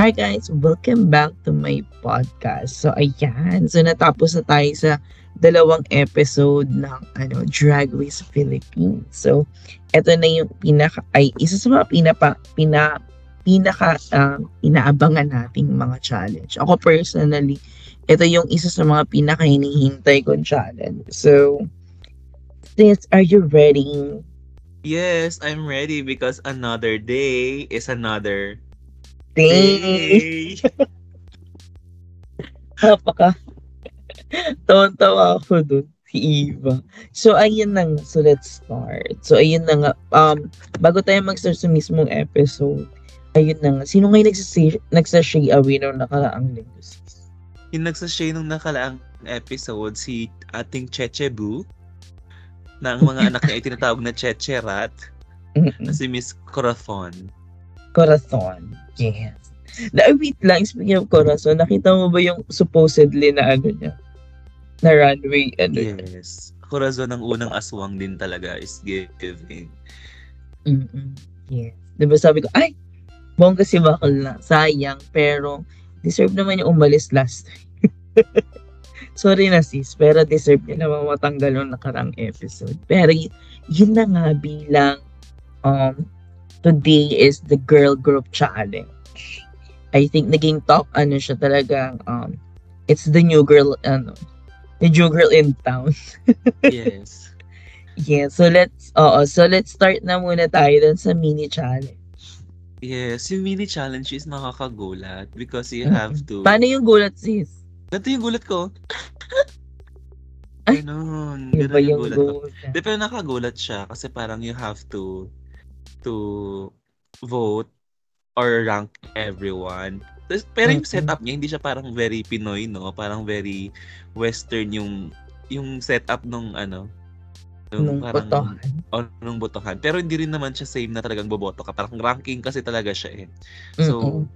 Hi guys, welcome back to my podcast. So ayan, so natapos na tayo sa dalawang episode ng ano Drag Race Philippines. So eto na yung pinaka ay isa sa mga pinapa pina pinaka uh, inaabangan nating mga challenge. Ako personally, ito yung isa sa mga pinaka hinihintay kong challenge. So sis, are you ready? Yes, I'm ready because another day is another Day. Napaka. Tawan-tawa ako dun. Si Eva. So, ayun na nga. So, let's start. So, ayun na nga. Um, bago tayo mag-start sa mismong episode, ayun na nga. Sino ngayon nagsashay, nagsashay away nung nakaraang linggo? Yung nagsashay nung nakalaang episode, si ating Chechebu, na ang mga anak niya ay tinatawag na Checherat, na si Miss Corazon. Corazon. Yes. Na, wait lang, speaking of Corazon, nakita mo ba yung supposedly na ano niya? Na runway, ano Yes. Corazon ang unang aswang din talaga is giving. Mm-mm. Yes. Diba sabi ko, ay, bongga si Bakal na. Sayang, pero deserve naman yung umalis last time. Sorry na sis, pero deserve niya naman matanggal yung nakarang episode. Pero yun na nga bilang um, today is the girl group challenge. I think naging talk ano siya talaga um it's the new girl ano the new girl in town. yes. Yeah, so let's oo, so let's start na muna tayo dun sa mini challenge. Yes, yung mini challenge is nakakagulat because you have to... Paano yung gulat sis? Ganito yung gulat ko. Ganun. Ganun yung yung gulat ko. gulat. Di, pero nakagulat siya kasi parang you have to to vote or rank everyone. Tapos- Pero yung Mhm. setup niya, hindi siya parang very Pinoy, no? Parang very Western yung yung setup nung ano, Nung parang botohan. o nung botohan. Pero hindi rin naman siya same na talagang boboto ka. Parang ranking kasi talaga siya eh. So, Mm-mm.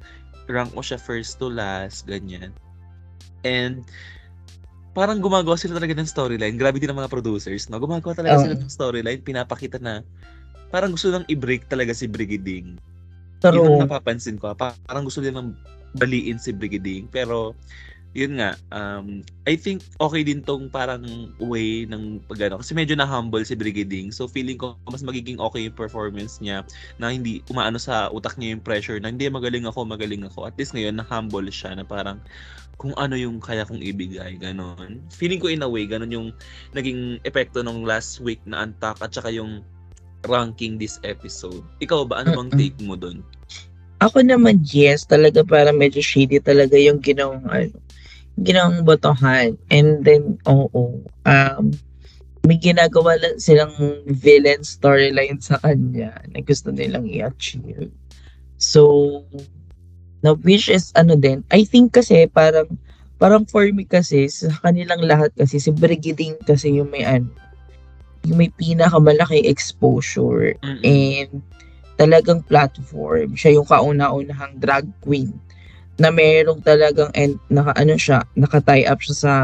rank mo siya first to last, ganyan. And, parang gumagawa sila talaga ng storyline. Grabe din ang mga producers, no? Gumagawa talaga Oo. sila ng storyline. Pinapakita na, parang gusto lang i-break talaga si Brigading. Pero, Yun ang napapansin ko. Pa- Parang gusto nilang baliin si Brigading. Pero, yun nga, um, I think okay din tong parang way ng pagano kasi medyo na-humble si Brigading. So feeling ko mas magiging okay yung performance niya na hindi umaano sa utak niya yung pressure na hindi magaling ako, magaling ako. At least ngayon na-humble siya na parang kung ano yung kaya kong ibigay, ganon. Feeling ko in a way, ganon yung naging epekto nung last week na antak at saka yung ranking this episode. Ikaw ba, ano bang take mo dun? ako naman, yes, talaga para medyo shady talaga yung ginawang, ano, ginawang botohan. And then, oo, um, may ginagawa lang silang villain storyline sa kanya na gusto nilang i-achieve. So, na which is ano din, I think kasi parang parang for me kasi sa kanilang lahat kasi si Brigading kasi yung may ano, yung may pinakamalaki exposure Mm-mm. and talagang platform. Siya yung kauna-unahang drag queen na merong talagang en, naka ano siya, naka-tie up siya sa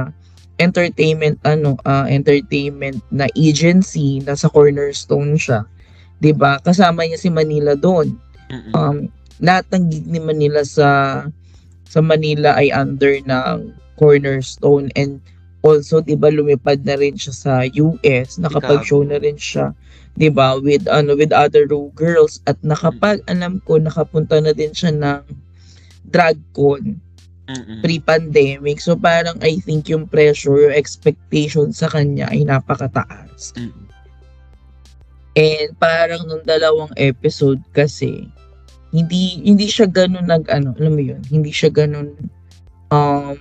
entertainment ano, ah, entertainment na agency na sa Cornerstone siya. 'Di ba? Kasama niya si Manila doon. Um lahat ng gig ni Manila sa sa Manila ay under ng Cornerstone and also 'di ba lumipad na rin siya sa US, nakapag-show na rin siya 'di ba with ano with other row girls at nakapag alam ko nakapunta na din siya ng DragCon Mm-mm. pre-pandemic. So parang I think yung pressure, yung expectation sa kanya ay napakataas. Mm-mm. And parang nung dalawang episode kasi hindi hindi siya ganun nag ano, alam mo yun, hindi siya ganun um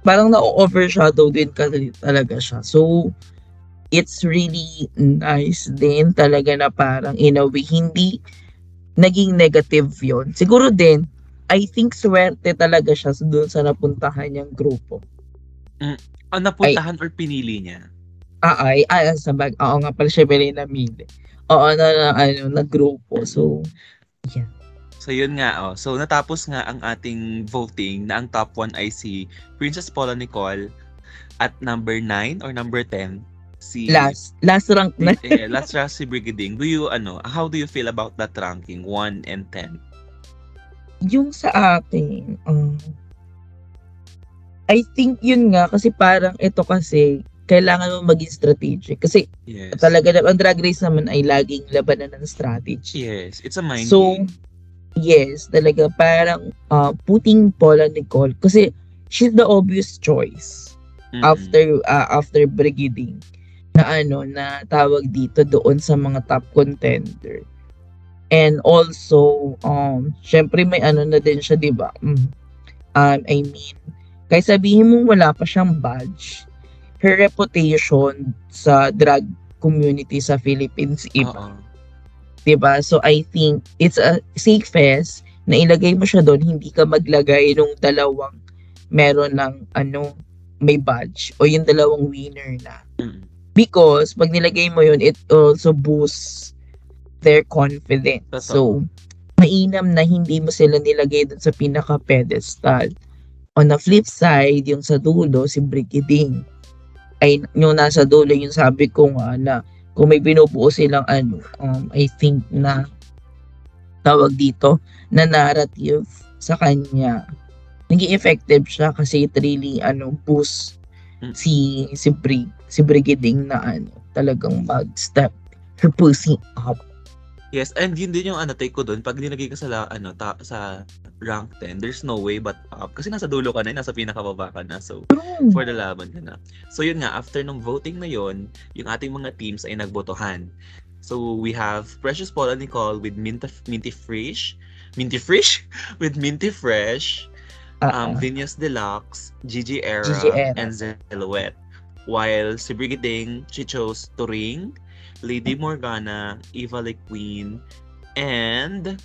parang na-overshadow din kasi talaga siya. So it's really nice din talaga na parang in a way hindi naging negative yon Siguro din, I think swerte talaga siya doon sa napuntahan niyang grupo. Ah, napuntahan or pinili niya? Ah, ay, ay, sa bag, oo nga pala siya pala namili. Oo, na, na, ano, na grupo. So, yeah. So yun nga oh. So natapos nga ang ating voting na ang top 1 ay si Princess Paula Nicole at number 9 or number 10 si Last, last rank na. eh, last round si Brigading. Do you ano, how do you feel about that ranking 1 and 10? yung sa akin, um, I think yun nga kasi parang ito kasi kailangan mo maging strategic kasi Yes. talaga ang drag race naman ay laging labanan ng strategy. Yes. It's a mind So, game. Yes, talaga parang uh, putting Paula Nicole kasi she's the obvious choice Mm-mm. after uh, after brigading na ano na tawag dito doon sa mga top contender. And also um syempre may ano na din siya 'di ba? Mm. Um I mean, kahit sabihin mo wala pa siyang badge, her reputation sa drag community sa Philippines iba. Oo. 'Di ba? So I think it's a safest na ilagay mo siya doon, hindi ka maglagay nung dalawang meron ng ano may badge o yung dalawang winner na. Mm. Because pag nilagay mo yun, it also boosts their confidence. So, mainam na hindi mo sila nilagay doon sa pinaka-pedestal. On the flip side, yung sa dulo, si Brigading, ay yung nasa dulo, yung sabi ko nga na kung may binubuo silang ano, um, I think na tawag dito, na narrative sa kanya, naging effective siya kasi it really ano boost Mm. si si Brig si Brigading na ano talagang mag-step her pussy up. Yes, and yun din yung ano take ko doon pag nilagay ka sa la- ano ta, sa rank 10, there's no way but up kasi nasa dulo ka na, nasa pinakababa ka na. So for the laban ka na. So yun nga, after nung voting na yun, yung ating mga teams ay nagbotohan. So we have Precious Paula Nicole with Minty, Minty Fresh, Minty Fresh? with Minty Fresh, um, Uh, Vinyas Deluxe, Gigi Era, Gigi Era. and Zelouette. While si Brigading, she chose Turing, Lady Morgana, Eva Le Queen, and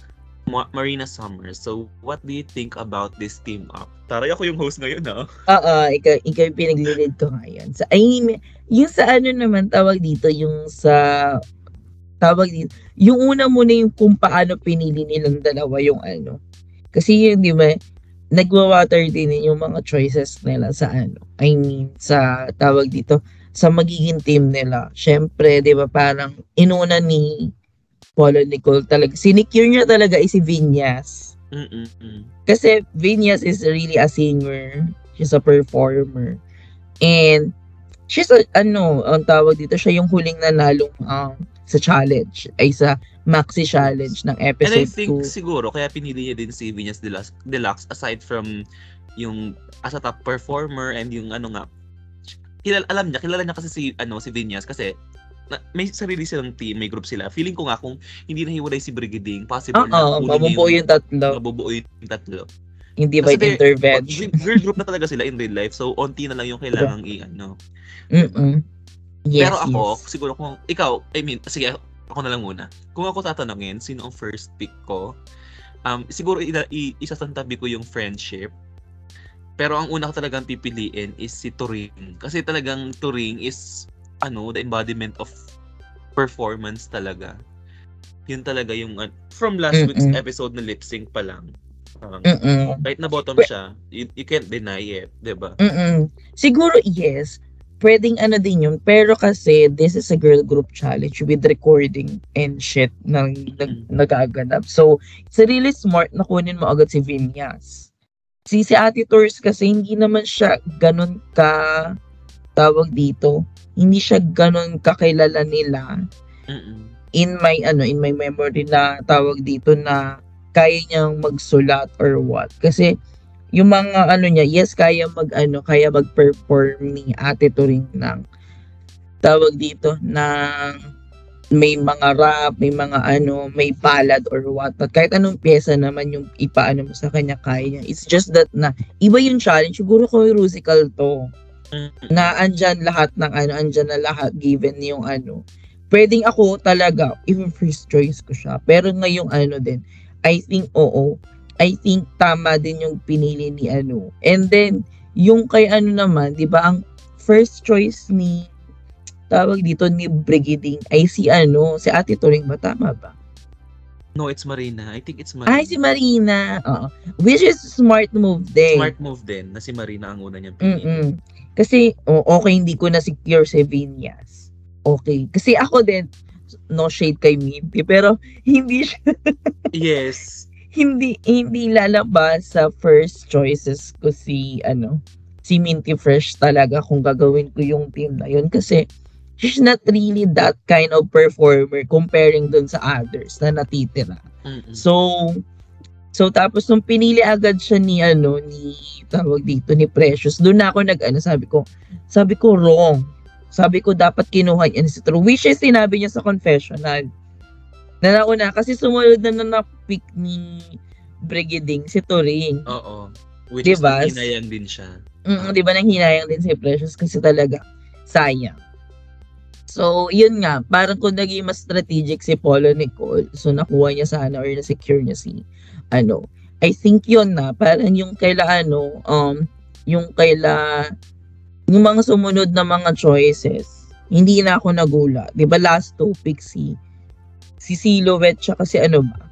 Ma- Marina Summers. So, what do you think about this team up? Taray ako yung host ngayon, ah. Oo, ikaw, ikaw yung pinaglilid ko ngayon. Sa, I mean, yung sa ano naman tawag dito, yung sa tawag dito, yung una muna yung kung paano pinili nilang dalawa yung ano. Kasi yun, di ba, nagwa-water din yung mga choices nila sa ano. I mean, sa tawag dito, sa magiging team nila. Siyempre, di ba, parang inuna ni Polo Nicole talaga. Sinicure niya talaga is si Vinyas. Mm-mm. Kasi Vinyas is really a singer. She's a performer. And she's a, ano, ang tawag dito, siya yung huling nanalong um, sa challenge, ay sa maxi challenge ng And I episode think 2. siguro, kaya pinili niya din si Vinyas Deluxe, Deluxe aside from yung as a top performer and yung ano nga, kilala, alam niya, kilala niya kasi si, ano, si Vinyas kasi na, may sarili silang team, may group sila. Feeling ko nga kung hindi nahiwalay si Brigading, possible na Oo, kunin mabubuo yung tatlo. mabubuo yung tatlo. Hindi by intervention. Girl group na talaga sila in real life, so onti na lang yung kailangang i-ano. Mm-mm. Yes, Pero ako, yes. siguro kung ikaw, I mean, sige, ako na lang muna. Kung ako tatanungin, sino ang first pick ko? Um, siguro ila, i, isasantabi ko yung friendship. Pero ang una ko talagang pipiliin is si Turing. Kasi talagang Turing is, ano, the embodiment of performance talaga. Yun talaga yung, uh, from last Mm-mm. week's episode na lip sync pa lang. Um, Mm-mm. kahit na bottom siya, you, you can't deny it, 'di ba? Siguro, yes. Pwedeng ano din yun. Pero kasi, this is a girl group challenge with recording and shit na nag, nagaganap. So, it's really smart na kunin mo agad si Vinyas. Si, si Ate Tours kasi hindi naman siya ganun ka tawag dito. Hindi siya ganun kakilala nila Mm-mm. in my ano in my memory na tawag dito na kaya niyang magsulat or what kasi yung mga ano niya yes kaya mag ano kaya mag-perform ni Ate Turing ng tawag dito ng may mga rap, may mga ano, may ballad or what. But kahit anong pyesa naman yung ipaano mo sa kanya, kaya niya. It's just that na, iba yung challenge. Siguro ko musical to Mm-mm. na andyan lahat ng ano, andyan na lahat given yung ano. Pwedeng ako talaga, even first choice ko siya. Pero ngayong ano din, I think oo. I think tama din yung pinili ni ano. And then, yung kay ano naman, di ba, ang first choice ni tawag dito ni Brigading ay si ano, si Ate Turing ba? Tama ba? No, it's Marina. I think it's Marina. Ay, si Marina. Oo. Which is smart move din. Smart move din na si Marina ang una niyang pinili. Kasi, oh, okay, hindi ko na secure si Vinyas. Okay. Kasi ako din, no shade kay Minty, pero hindi siya, Yes. hindi hindi lalabas sa first choices ko si ano si Minty Fresh talaga kung gagawin ko yung team na yun kasi she's not really that kind of performer comparing dun sa others na natitira. Mm-mm. So so tapos nung pinili agad siya ni ano ni tawag dito ni Precious doon na ako nag ano sabi ko sabi ko wrong. Sabi ko dapat kinuha niya si True. Which is sinabi niya sa confessional. Na nauna kasi sumunod na na na-pick ni Brigading si Turing. Oo. Which Diba? is hinayang din siya. Mm, 'di ba nang hinayang din si Precious kasi talaga sayang. So, yun nga, parang kung naging mas strategic si Polo Nicole, so nakuha niya sana or na-secure niya si, ano, I think yun na, parang yung kaila, ano, um, yung kaila, yung mga sumunod na mga choices, hindi na ako nagula. Di ba last two picks si, si Silhouette, tsaka si ano ba?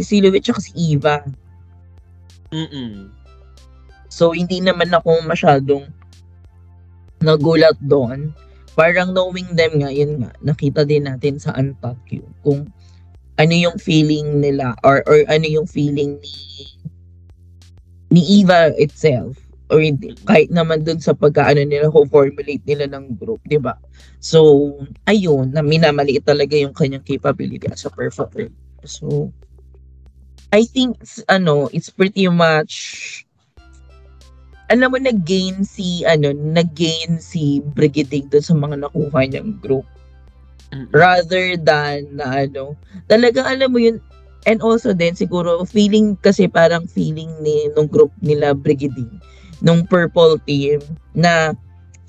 Si Silhouette, tsaka si Eva. Mm-mm. So, hindi naman ako masyadong nagulat doon. Parang knowing them nga, yun nga, nakita din natin sa Unpack yun, kung ano yung feeling nila or, or ano yung feeling ni ni Eva itself or kahit naman dun sa pagkaano nila kung formulate nila ng group, di ba? So, ayun, na minamaliit talaga yung kanyang capability as a performer. So, I think, ano, it's pretty much alam mo nag-gain si ano, nag-gain si Brigading doon sa mga nakuha niyang group Mm-mm. rather than na ano, talagang alam mo yun and also din siguro feeling kasi parang feeling ni nung group nila Brigading nung purple team na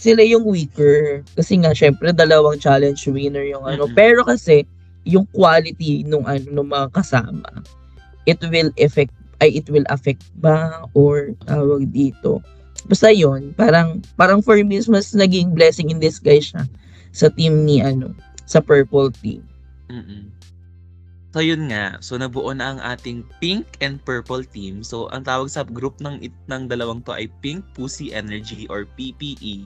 sila yung weaker kasi nga syempre dalawang challenge winner yung ano Mm-mm. pero kasi yung quality nung ano nung mga kasama it will affect ay it will affect ba or tawag dito basta yun parang parang for me mas naging blessing in disguise siya sa team ni ano sa purple team Mm-mm. So yun nga, so nabuo na ang ating pink and purple team. So ang tawag sa group ng it ng dalawang to ay Pink Pussy Energy or PPE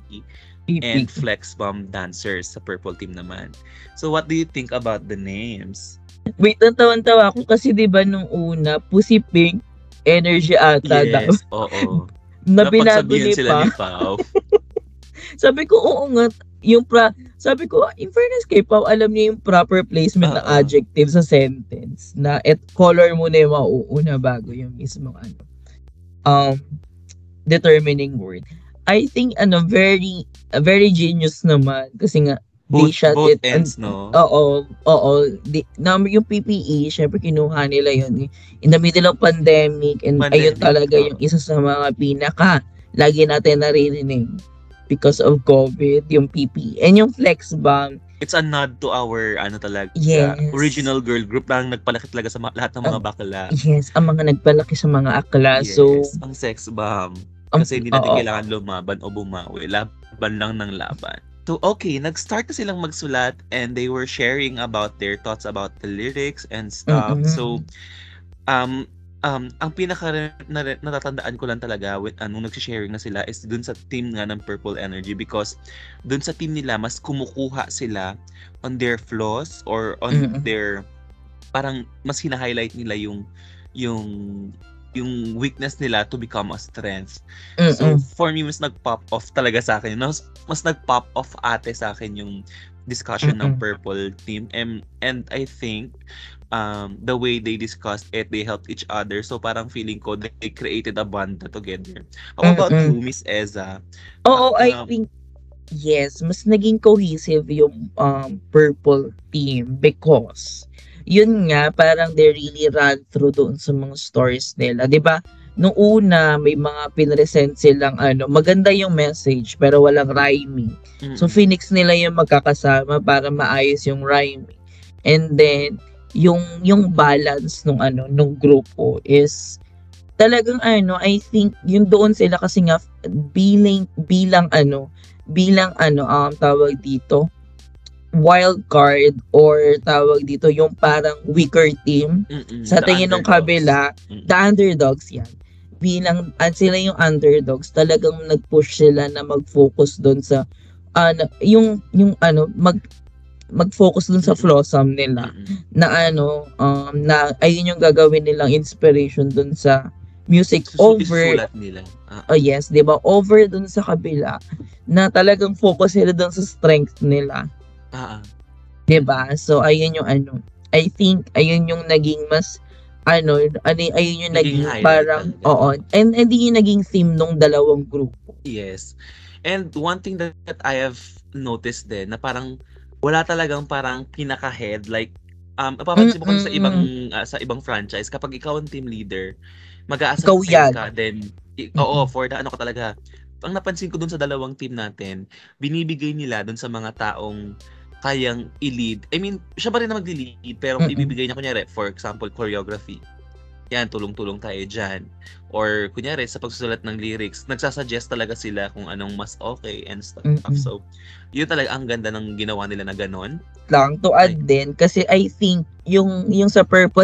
and Flex Bomb Dancers sa purple team naman. So what do you think about the names? wait ang tawan-tawa ako kasi 'di ba nung una pussy pink energy ata daw Yes, oo. na binago ni sila pa ni Pao. sabi ko oo nga yung pra sabi ko in fairness kay Pao alam niya yung proper placement ng Oo. adjective sa sentence na et color mo na yung mauuna bago yung mismo ano um determining word I think ano very very genius naman kasi nga they Both, shot both it and- ends, no? Oo, oo. Di, na, yung PPE, syempre kinuha nila yun. In the middle of pandemic, and ayun Pandemic, talaga oo. yung isa sa mga pinaka lagi natin naririnig because of COVID, yung PPE. And yung flex bomb, It's a nod to our ano talaga, Yes. original girl group na nagpalaki talaga sa ma- lahat ng mga bakla. yes, ang mga nagpalaki sa mga akla. Yes, So, ang sex bomb. um, Kasi hindi natin oo. kailangan lumaban o bumawi. Laban lang ng laban. So, okay, nag-start na silang magsulat and they were sharing about their thoughts about the lyrics and stuff. Mm-mm. So, um, um, ang pinaka na, natatandaan ko lang talaga with anong nag-sharing na sila is dun sa team nga ng Purple Energy because dun sa team nila mas kumukuha sila on their flaws or on Mm-mm. their parang mas hina-highlight nila yung yung yung weakness nila to become a strength. So, mm-mm. for me, mas nag-pop off talaga sa akin. Mas, mas nag-pop off ate sa akin yung discussion ng Mm-mm. Purple Team. And, and I think, um, the way they discussed it, they helped each other. So, parang feeling ko, they created a bond together. How about Mm-mm. you, Miss Eza? Oo, I Um, think yes, mas naging cohesive yung um, purple team because yun nga parang they really ran through doon sa mga stories nila, 'di ba? Nung una may mga pinresent silang ano, maganda yung message pero walang rhyming. So Mm-mm. Phoenix nila yung magkakasama para maayos yung rhyming. And then yung yung balance nung ano nung grupo is talagang ano I think yung doon sila kasi nga bilang bilang ano bilang ano um tawag dito wild card or tawag dito yung parang weaker team Mm-mm. sa tingin ng kabila Mm-mm. the underdogs yan bilang at sila yung underdogs talagang nag-push sila na mag-focus doon sa ano yung yung ano mag mag-focus dun sa flossom nila Mm-mm. na ano um na ayun yung gagawin nilang inspiration dun sa music Susu- over nila. Ah, oh yes 'di ba over dun sa kabila na talagang focus sila dun sa strength nila ah, ah. 'di ba so ayun yung ano I think ayun yung naging mas ano ano ayun yung Naging naging parang talaga. oo and and yung naging theme nung dalawang grupo Yes. And one thing that, that I have noticed din na parang wala talagang parang pinaka-head like um mapapansin mo kasi sa ibang ah, sa ibang franchise kapag ikaw ang team leader mag Ikaw yan. ka then i- Mm. oo for the ano ka talaga ang napansin ko dun sa dalawang team natin binibigay nila dun sa mga taong kayang i-lead. I mean, siya pa rin na mag-lead pero Mm-mm. ibibigay niya kunyari for example choreography. Yan, tulong-tulong tayo dyan. Or kunyari sa pagsusulat ng lyrics, nagsasuggest talaga sila kung anong mas okay and stuff. Mm-mm. So, yun talaga ang ganda ng ginawa nila na ganon. lang to add din kasi I think yung yung sa purple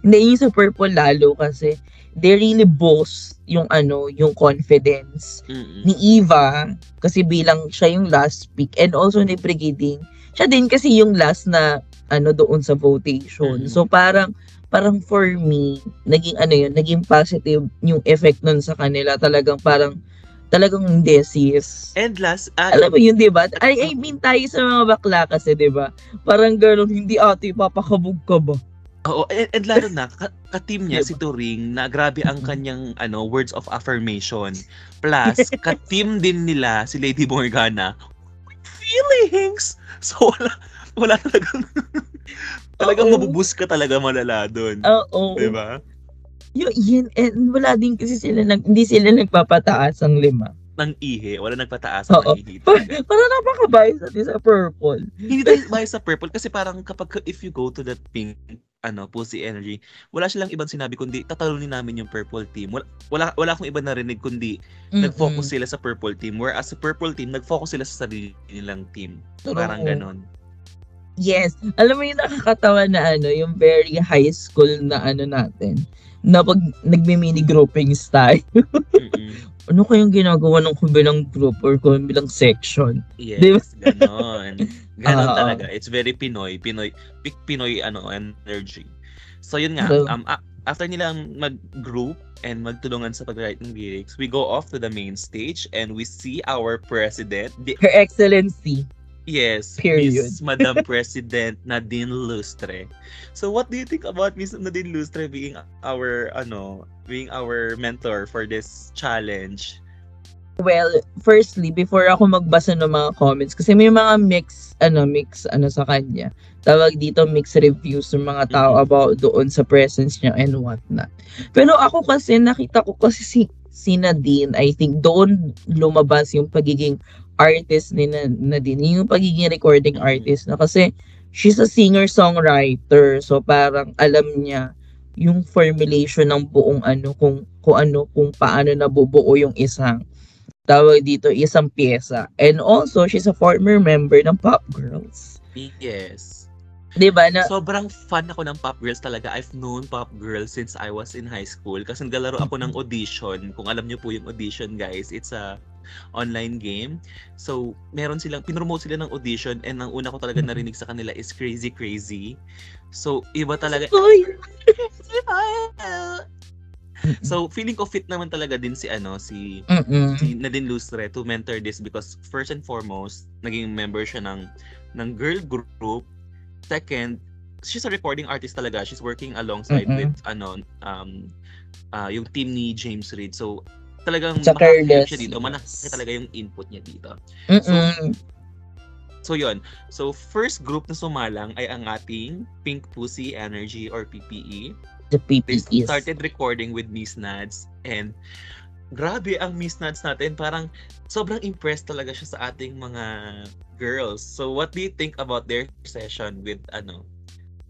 hindi yung sa purple lalo kasi they really boast yung ano yung confidence Mm-mm. ni Eva kasi bilang siya yung last pick and also ni Brigading siya din kasi yung last na ano doon sa votation Mm. so parang parang for me naging ano yun naging positive yung effect nun sa kanila talagang parang talagang hindi sis And last, ah, alam mo yun, di ba? I, I mean, tayo sa mga bakla kasi, di ba? Parang gano'n, hindi ate, papakabog ka ba? Oo, and, and lalo na, ka, ka-team niya, Diba? si Turing, na grabe ang kanyang ano words of affirmation. Plus, ka-team din nila, si Lady Morgana, feelings! So, wala, wala talagang, talagang Oo. mabubus ka talaga malala doon. Oo. Diba? Yun, yun, and wala din kasi sila, nag, hindi sila nagpapataas ang lima. Ng ihi, wala nagpataas Oo. ng ihi. Pa, talaga. para napakabayos natin sa purple. Hindi tayo bias sa purple kasi parang kapag if you go to that pink ano, Pussy Energy, wala silang ibang sinabi kundi tatalunin namin yung purple team. Wala wala, wala akong iba narinig kundi nag-focus sila sa purple team whereas sa purple team nag-focus sila sa sarili nilang team. True. Parang ganon. Yes. Alam mo yung nakakatawa na ano, yung very high school na ano natin, na pag nagme-mini groupings tayo. Mm-mm. Ano kayang ginagawa ng kabilang group or kabilang section? Yes, Di ba? ganon. Ganon Oo. talaga. It's very Pinoy. Pinoy, pick Pinoy ano, energy. So yun nga, True. um, after nilang mag-group and magtulungan sa pag-write ng lyrics, we go off to the main stage and we see our president, the Her Excellency. Yes, Period. Miss Madam President Nadine Lustre. So what do you think about Miss Nadine Lustre being our ano, being our mentor for this challenge? Well, firstly, before ako magbasa ng mga comments, kasi may mga mix, ano, mix, ano sa kanya. Tawag dito, mix reviews ng mga tao Mhm. about doon sa presence niya and whatnot. Pero ako kasi, nakita ko kasi si, si Nadine, I think doon lumabas yung pagiging artist ni Na- Nadine, yung pagiging recording Mhm. artist na kasi she's a singer-songwriter. So parang alam niya yung formulation ng buong ano, kung, kung ano, kung paano nabubuo yung isang tawag dito isang pyesa. And also, she's a former member ng Pop Girls. Yes. 'Di ba na Sobrang fan ako ng Pop Girls talaga. I've known Pop Girls since I was in high school kasi naglalaro ako ng audition. Kung alam niyo po yung audition, guys, it's a online game. So, meron silang, pinromote sila ng audition and ang una ko talaga Mhm. narinig sa kanila is Crazy Crazy. So, iba talaga. Uy! So, feeling ko fit naman talaga din si ano, si Mm-mm. si Nadine Lustre to mentor this because first and foremost, naging member siya ng ng girl group. Second, she's a recording artist talaga. She's working alongside Mm-mm. with ano um uh, yung team ni James Reid. So talagang Sa Careless, siya dito. Malaki talaga yung input niya dito. Mm-mm. So yon. So first group na sumalang ay ang ating Pink Pussy Energy or PPE. The They PPEs. started recording with Miss Nads and grabe ang Miss Nads natin. Parang sobrang impressed talaga siya sa ating mga girls. So what do you think about their session with ano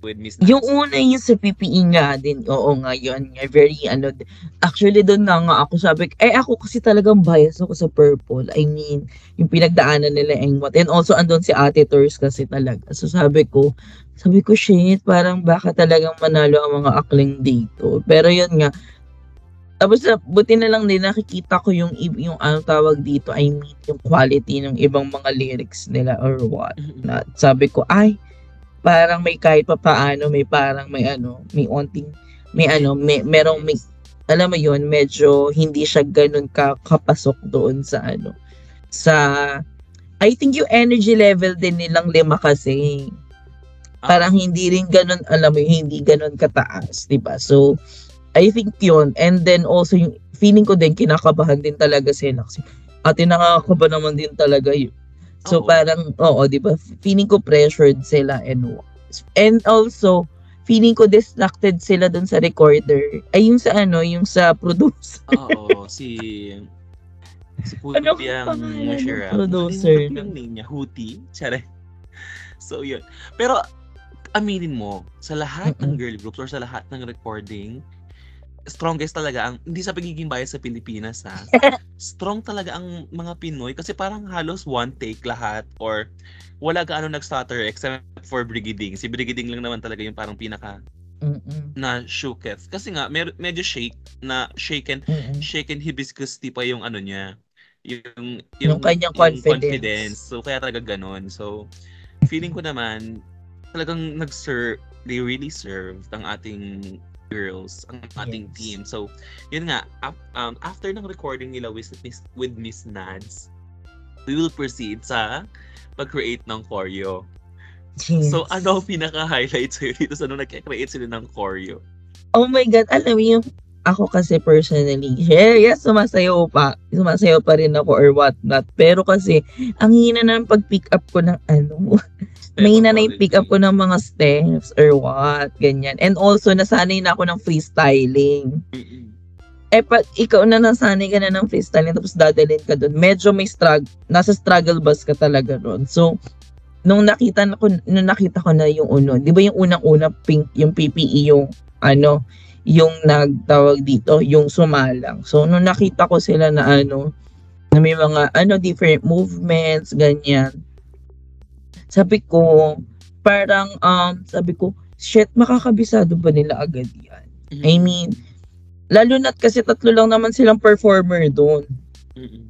with Miss? Yung una yung sa PPE nga din. Oo nga yun. Very ano. Actually doon na nga ako sabi, eh ako kasi talagang bias ako sa purple. I mean, yung pinagdaanan nila and what. And also andun si Ate Tours kasi talaga. So sabi ko, sabi ko shit, parang baka talagang manalo ang mga akling dito. Pero yun nga, Tapos na buti na lang din nakikita ko yung ib yung anong tawag dito, I mean yung quality ng ibang mga lyrics nila or what. Na sabi ko, ay, parang may kahit papaano, may parang may ano, may onting, may ano, may, merong may, alam mo yun, medyo hindi siya ganun ka, kapasok doon sa ano, sa, I think yung energy level din nilang lima kasi, parang hindi rin ganun, alam mo hindi ganun kataas, di ba? So, I think yun. And then also, yung feeling ko din, kinakabahan din talaga sila. Kasi, ate nakakaba naman din talaga yun. So, Oo. parang, oo, di ba? Feeling ko pressured sila and. And also, feeling ko distracted sila dun sa recorder. Ay, yung sa ano, yung sa producer. Oo, si si Ano Puti ang ang pangalan ng Shira. producer? Yung name niya, Hootie. Tsare. So, yun. Pero, aminin mo, sa lahat ng Mm-mm. girl groups or sa lahat ng recording, strongest talaga ang, hindi sa pagiging bias sa Pilipinas ha, strong talaga ang mga Pinoy kasi parang halos one take lahat or wala gaano nag-stutter except for Brigading. Si Brigading lang naman talaga yung parang pinaka Mm-mm. na shooketh. Kasi nga, mer- medyo shake, na shaken, Mm-mm. shaken hibiscus tea pa yung ano niya. Yung, Yung kanyang confidence. So, kaya talaga ganon. So, feeling ko naman, talagang nag-serve, they really served ang ating girls, ang ating Yes. team. So, yun nga, ap- um, after ng recording nila with Miss, with Miss Nads, we will proceed sa pag-create ng choreo. Yes. So, ano ang pinaka-highlight sa'yo dito sa nung nag-create sila ng choreo? Oh my God, alam mo yung ako kasi personally, yeah, yes, sumasayaw pa. Sumasayaw pa rin ako or what not. Pero kasi, ang hina ng pag-pick up ko ng ano, may na pick up ko ng mga steps or what, ganyan. And also, nasanay na ako ng freestyling. Mm-mm. Eh, pag ikaw na nasanay ka na ng freestyling, tapos dadalhin ka doon, medyo may struggle, nasa struggle bus ka talaga doon. So, nung nakita na ko, nung nakita ko na yung uno, di ba yung unang-una, pink, yung PPE, yung ano, yung nagtawag dito, yung sumalang. So, nung nakita ko sila na ano, na may mga, ano, different movements, ganyan. Sabi ko, parang, um, sabi ko, shit, makakabisado ba nila agad yan? I mean, lalo na't kasi tatlo lang naman silang performer doon. Mm-mm.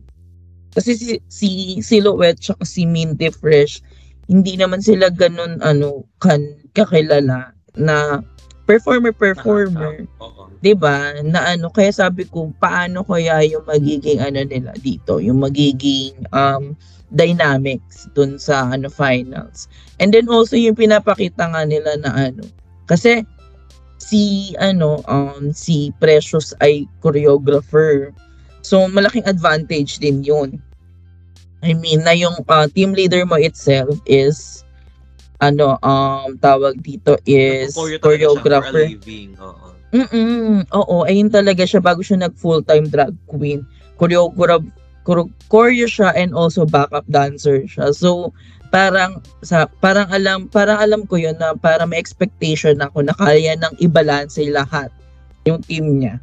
Kasi si, si Silhouette tsaka si Minty Fresh, hindi naman sila ganun ano kan kakilala na performer performer, Nakaka- Oo. 'di ba? Na ano kaya sabi ko paano kaya yung magiging ano nila dito, yung magiging um dynamics dun sa ano finals. And then also yung pinapakita nga nila na ano kasi si ano um si Precious ay choreographer. So malaking advantage din 'yun. I mean na yung uh, team leader mo itself is ano um tawag dito is choreographer. Oo. Mm. Oo, ayun talaga siya bago siya nag full-time drag queen. Choreo choreo, siya and also backup dancer siya. So parang sa parang alam parang alam ko 'yun na para may expectation ako na kaya nang i-balance lahat yung team niya.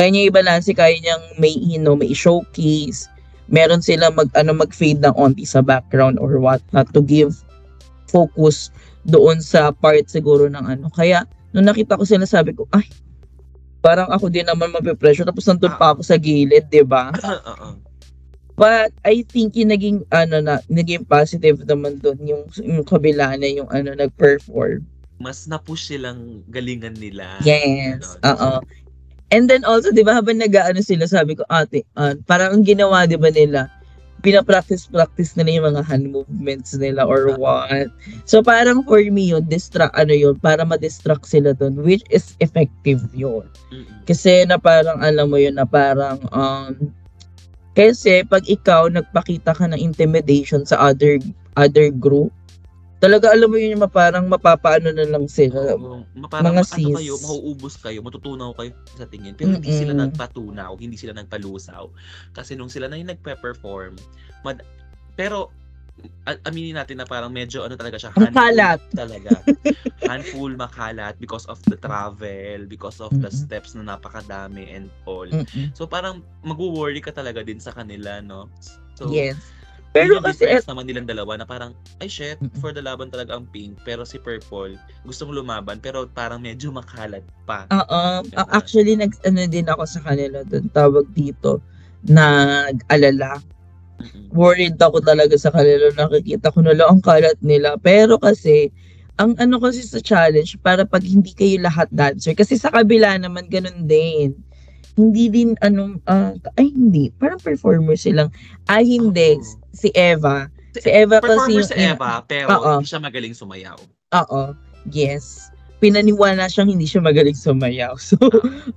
Kaya niya i-balance, kaya niyang may know, may showcase. Meron sila mag ano mag-fade ng onti sa background or what not to give focus doon sa part siguro ng ano. Kaya nung nakita ko sila sabi ko, ay, parang ako din naman mape-pressure tapos nandun pa ako sa gilid, 'di ba? But I think yung naging ano na naging positive naman doon yung yung kabila na yung ano nag-perform. Mas na-push silang galingan nila. Yes. Ganon. Oo. And then also, 'di ba, habang nag-aano sila, sabi ko, ate, ah, parang ang ginawa 'di ba nila, pina-practice-practice nila yung mga hand movements nila or what. So parang for me yun, distract, ano yun, para ma-distract sila doon, which is effective yun. Kasi na parang alam mo yun na parang um kasi pag ikaw nagpakita ka ng intimidation sa other other group, talaga alam mo yun yung parang mapapaano na lang sila. Ma- parang mga ano sis. kayo, mauubos kayo, matutunaw kayo sa tingin. Pero hindi sila Mm-mm. nagpatunaw, hindi sila nagpalusaw. Kasi nung sila na yung nagpe-perform, mad- pero aminin natin na parang medyo ano talaga siya, handful kalat. talaga. handful makalat because of the travel, because of the Mm-mm. steps na napakadami and all. Mm-mm. So parang mag-worry ka talaga din sa kanila, no? So, Yes. Pero kasi, difference naman nilang dalawa na parang, ay shit, Mm-mm. for the laban talaga ang pink. Pero si purple, gustong lumaban, pero parang medyo makalat pa. Oo, Ganun. actually nag ano din ako sa kanila doon tawag dito nag-alala. Worried ako talaga sa kanila nakikita ko na lang ang kalat nila. Pero kasi ang ano kasi sa challenge para pag hindi kayo lahat dancer kasi sa kabila naman ganun din. Hindi din ano ah, ay hindi parang performer silang ay hindi Oo. si Eva si Eva kasi Performer si yung- Eva, pero Oo. hindi siya magaling sumayaw. Oo. Yes. Pinaniwala siyang hindi siya magaling sumayaw. So,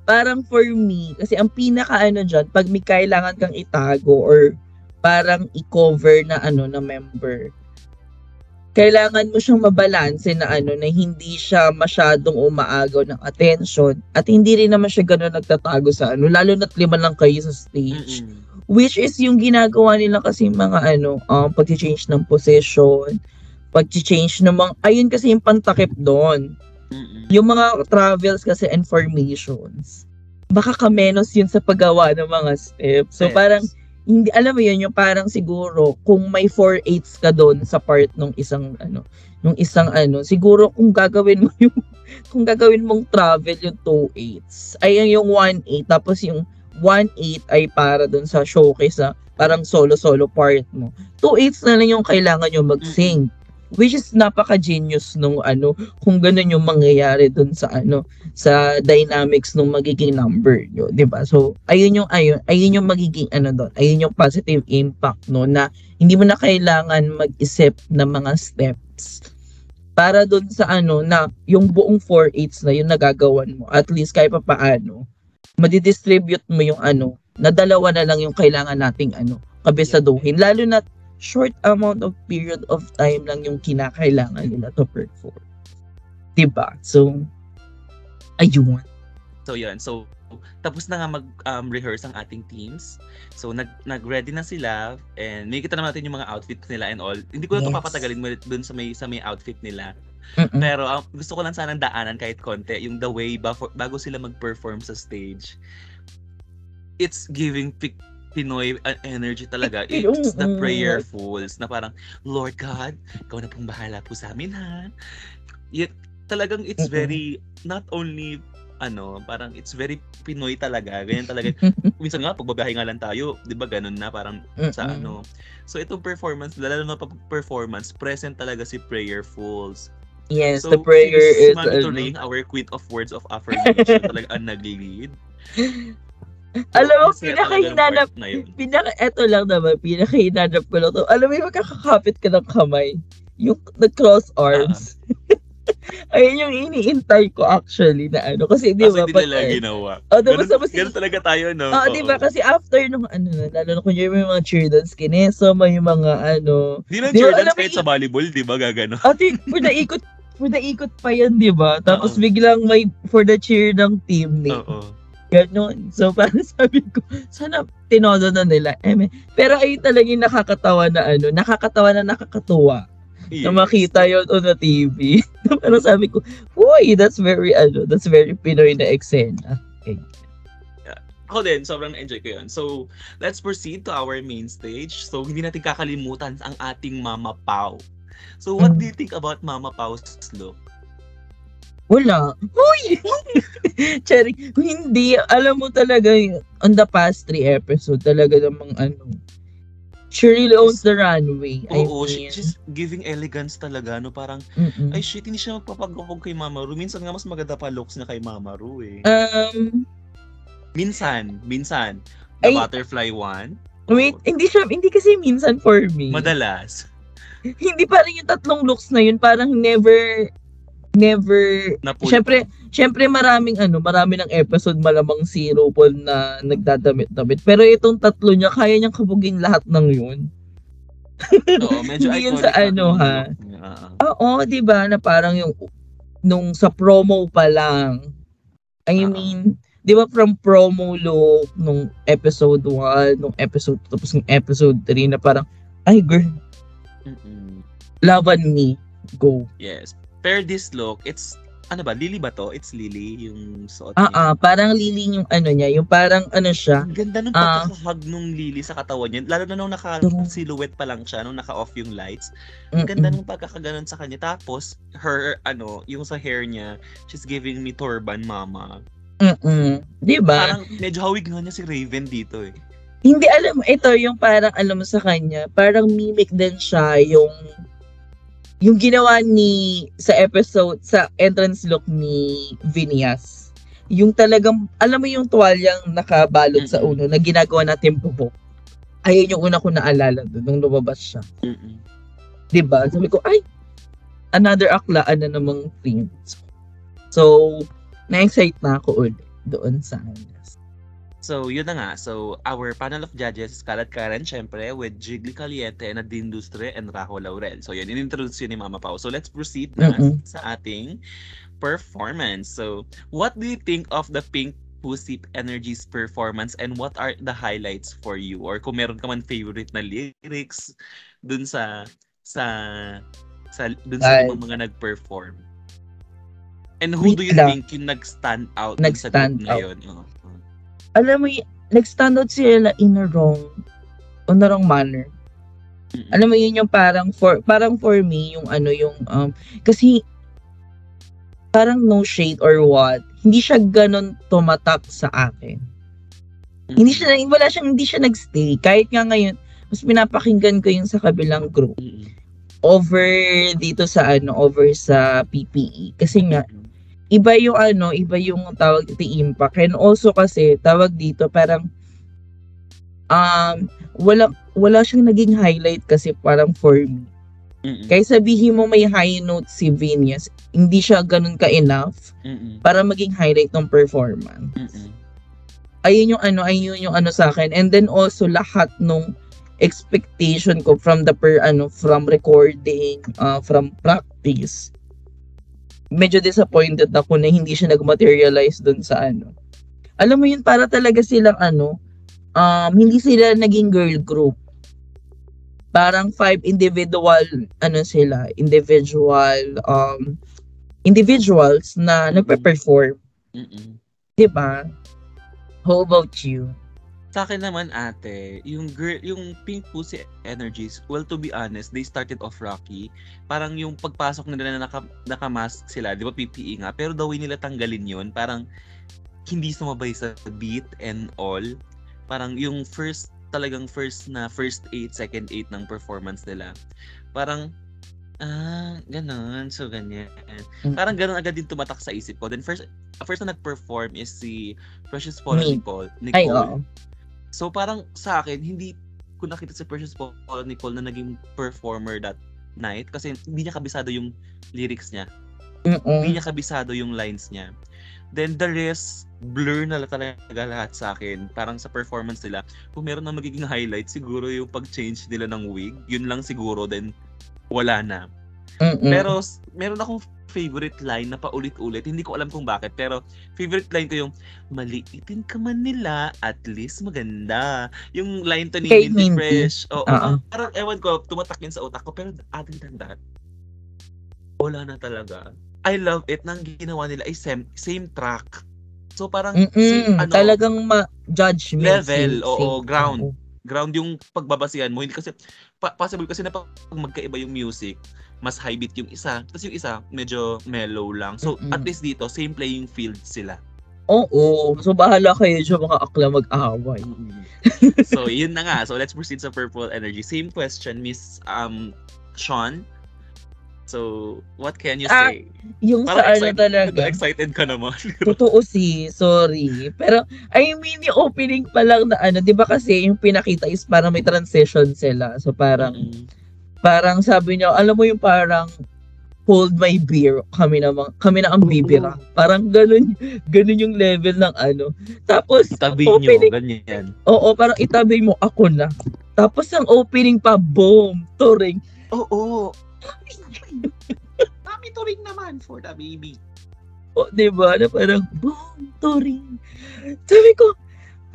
parang for me, kasi ang pinaka ano dyan, pag may kailangan kang itago or parang i-cover na ano na member, kailangan mo siyang mabalanse na ano na hindi siya masyadong umaagaw ng attention at hindi rin naman siya gano'n nagtatago sa ano lalo na't lima lang kayo sa stage Mm-mm. which is yung ginagawa nila kasi mga ano, um, pag-change ng position, pag-change ng mga, ayun kasi yung pantakip doon. Yung mga travels kasi and formations, baka kamenos yun sa paggawa ng mga steps. So Yes. parang, hindi, alam mo yun, yung parang siguro, kung may 4-8s ka doon sa part ng isang, ano, nung isang ano, siguro kung gagawin mo yung, kung gagawin mong travel yung 2-8s, ay yung 1-8, tapos yung 1-8 ay para doon sa showcase sa parang solo-solo part mo. 2-8s na lang yung kailangan nyo mag-sing. Which is napaka-genius nung ano, kung ganun yung mangyayari doon sa ano, sa dynamics nung magiging number nyo, 'di ba? So, ayun yung ayun, ayun yung magiging ano doon, ayun yung positive impact no na hindi mo na kailangan mag-isip ng mga steps para doon sa ano na yung buong 4/8 na yung nagagawan mo at least kahit pa paano madidistribute mo yung ano na dalawa na lang yung kailangan nating ano kabisaduhin lalo na short amount of period of time lang yung kinakailangan nila to perform. 'Di ba? So ayun. So yun. So tapos na nga mag-rehearse ang ating teams. So nag nag-ready na sila and makikita naman natin yung mga outfits nila and all. Hindi ko na ito Yes. papatagalin mo dun sa may sa may outfit nila. Mm-mm. Pero ang gusto ko lang sanang daanan kahit konti yung the way bago, bago sila mag-perform sa stage. It's giving pic Pinoy uh, energy talaga. It's the prayerfuls na parang, Lord God, ikaw na pong bahala po sa amin ha. Yet, talagang it's very, not only, ano, parang it's very Pinoy talaga. Ganyan talaga. Minsan nga, pagbabiyahe nga lang tayo, di ba ganun na, parang sa Mm-mm. ano. So, itong performance, lalo na pag performance, present talaga si prayerfuls. Yes, So, the prayer is she's ano, monitoring our queen of words of affirmation talaga ang nag-lead. Alam mo, pinakahinanap, pinaka, eto lang naman, pinakahinanap ko lang to. Alam mo yung magkakakapit ka ng kamay, yung the cross arms. Ayun yung iniintay ko actually na ano. Kasi di Kasi ba, hindi pag, nila ginawa. Oh, diba, Ganun, tapos- ganun talaga tayo, no? Ah, di ba? Oo. Kasi after nung ano lalo na kunyari may mga cheer dance kineso, may mga ano. Di lang Di ba, Jordans alam mo, kahit sa volleyball, di ba gagano? Ate, for the ikot, for the ikot pa yan, di ba? Tapos Oo. biglang may for the cheer ng team name. Oo. Ganon. So, parang sabi ko, sana tinodo na nila. Eh, may- pero ayun talaga yung nakakatawa na ano, nakakatawa na nakakatuwa na Yes. makita yun on the TV. pero sabi ko, uy, that's very, ano, that's very Pinoy na eksena. Ako din, sobrang enjoy ko yun. So, let's proceed to our main stage. So, hindi natin kakalimutan ang ating Mama Pau. So, what Mm. do you think about Mama Pau's look? Wala. Uy! Cherry, hindi, alam mo talaga, yung- on the past three episode, talaga namang ano, she really owns the runway. I Oo, she- mean, she's giving elegance talaga. No? Parang, mm-mm. ay shit, hindi siya magpapagupog kay Mama Ru. Minsan nga mas maganda pa looks niya kay Mama Ru eh. um, Minsan, minsan. The Ay- Butterfly one. wait, hindi siya, hindi kasi minsan for me. Madalas. hindi parang yung tatlong looks na yun, parang never, never, Napul- syempre, syempre maraming ano, marami ng episode malamang si RuPaul na nagdadamit-damit. Pero itong tatlo niya, kaya niyang kabugin lahat ng yun. Oo, medyo Hindi yun sa ano, ha? look niya. Oo. Oo, di ba, na parang yung, nung sa promo pa lang, I Oo. mean, di ba from promo look, nung episode 1, nung episode 2, tapos nung episode 3, na parang, ay girl, Mm-mm. laban me, go. Yes. Per this look, it's ano ba, Lily ba to? It's Lily yung suot Ah, niya. ah, parang lili yung ano niya, yung parang ano siya. Ang ganda nung Ah. pagkakahug nung Lily sa katawan niya. Lalo na nung naka-silhouette pa lang siya, nung naka-off yung lights. Ang ganda nung pagkakaganon sa kanya. Tapos, her, ano, yung sa hair niya, she's giving me turban mama. Mm-mm. 'Di ba? Parang medyo hawig nga niya si Raven dito eh. Hindi alam mo, ito yung parang alam mo sa kanya, parang mimic din siya yung yung ginawa ni sa episode sa entrance look ni Vinias. Yung talagang alam mo yung tuwalyang nakabalot sa Mm-mm. uno na ginagawa natin bubok. Ayun yung una ko naalala doon nung lumabas siya. Mm-mm. 'Di ba? Sabi ko, ay another aklaan na namang theme. So, na-excite na ako ulit doon sa ano. So, yun na nga. So, our panel of judges, Scarlett Karen, syempre, with Jiggly Caliente, Nadine Lustre, and Rajo Laurel. So, yun, in-introduce yun ni Mama Pao. So, let's proceed na Mm-mm. sa ating performance. So, what do you think of the Pink Pussy Energy's performance and what are the highlights for you? Or kung meron ka man favorite na lyrics dun sa sa sa dun sa Ay. mga, mga nag-perform. And who Wait do you lang. think yung nag-stand out dun sa Nag-stand group na out. yun? Oo. Alam mo, nag-stand out sila in a wrong on the wrong manner. Alam mo yun yung parang for parang for me yung ano yung um kasi parang no shade or what hindi siya ganon tumatak sa akin. Hindi siya wala siyang hindi siya nagstay kahit nga ngayon mas pinapakinggan ko yung sa kabilang group over dito sa ano over sa PPE kasi nga. Iba yung ano, iba yung tawag dito impact. And also kasi tawag dito parang um wala wala siyang naging highlight kasi parang for me. Mm-mm. Kaya sabihin mo may high note si Venus, hindi siya ganun ka-enough Mm-mm. para maging highlight ng performance. Mm-mm. Ayun yung ano, ayun yung ano sa akin. And then also lahat nung expectation ko from the per ano from recording, uh, from practice. Medyo disappointed ako na hindi siya nag-materialize dun sa ano. Alam mo yun, para talaga silang ano, um, hindi sila naging girl group. Parang five individual, ano sila, individual, um, individuals na nagpe-perform. Mm-mm. Di ba? How about you? Sa akin naman ate, yung girl, yung Pink Pussy Energies, well to be honest, they started off rocky. Parang yung pagpasok nila na naka, naka-mask sila, di ba PPE nga, pero the way nila tanggalin yun, parang hindi sumabay sa beat and all. Parang yung first, talagang first na first 8, second 8 ng performance nila. Parang, ah, ganun, so ganyan. Parang ganun agad din tumatak sa isip ko. Then first, first na nag-perform is si Precious Paul Me. Nicole. Ay, Nicole. oo. So parang sa akin, hindi ko nakita si Precious Paul Nicole na naging performer that night kasi hindi niya kabisado yung lyrics niya. Hindi Mm-mm. niya kabisado yung lines niya. Then the rest, blur na talaga lahat sa akin. Parang sa performance nila, kung meron na magiging highlight, siguro yung pag-change nila ng wig. Yun lang siguro, then wala na. Mm-mm. Pero meron akong favorite line na paulit-ulit. Hindi ko alam kung bakit. Pero favorite line ko yung, maliitin ka man nila, at least maganda. Yung line to ni Kay Minty. Fresh. Oo, Oo. parang ewan ko, tumatak yun sa utak ko. Pero other than that, wala na talaga. I love it nang ginawa nila ay same, same track. So parang same, Mm-mm. ano, Talagang ma-judgment. Level, safe, oo, safe. ground. Oo. Ground yung pagbabasihan mo. Hindi kasi, pa- possible kasi na pag magkaiba yung music, mas high beat yung isa, tapos yung isa, medyo mellow lang. So, Mm-mm. at least dito, same playing field sila. Oo. So, bahala kayo dyan mga akla mag-away. so, yun na nga. So, let's proceed sa Purple Energy. Same question, Miss um, Sean. So, what can you Ah, say? Yung sa ano talaga. Excited ka naman. Totoo si, sorry. Pero, I mean, yung opening pa lang na ano, di ba kasi yung pinakita is parang may transition sila. So, parang, Mm-mm. parang sabi niya, alam mo yung parang, hold my beer, kami na, mga- kami na ang bibira. Parang ganun, ganun yung level ng ano. Tapos, Tabi nyo, opening, ganyan. oo, parang itabi mo, ako na. Tapos ang opening pa, boom, touring. Oo. Mami turing naman for the baby. O, di ba? Na parang, boom, touring. Sabi ko,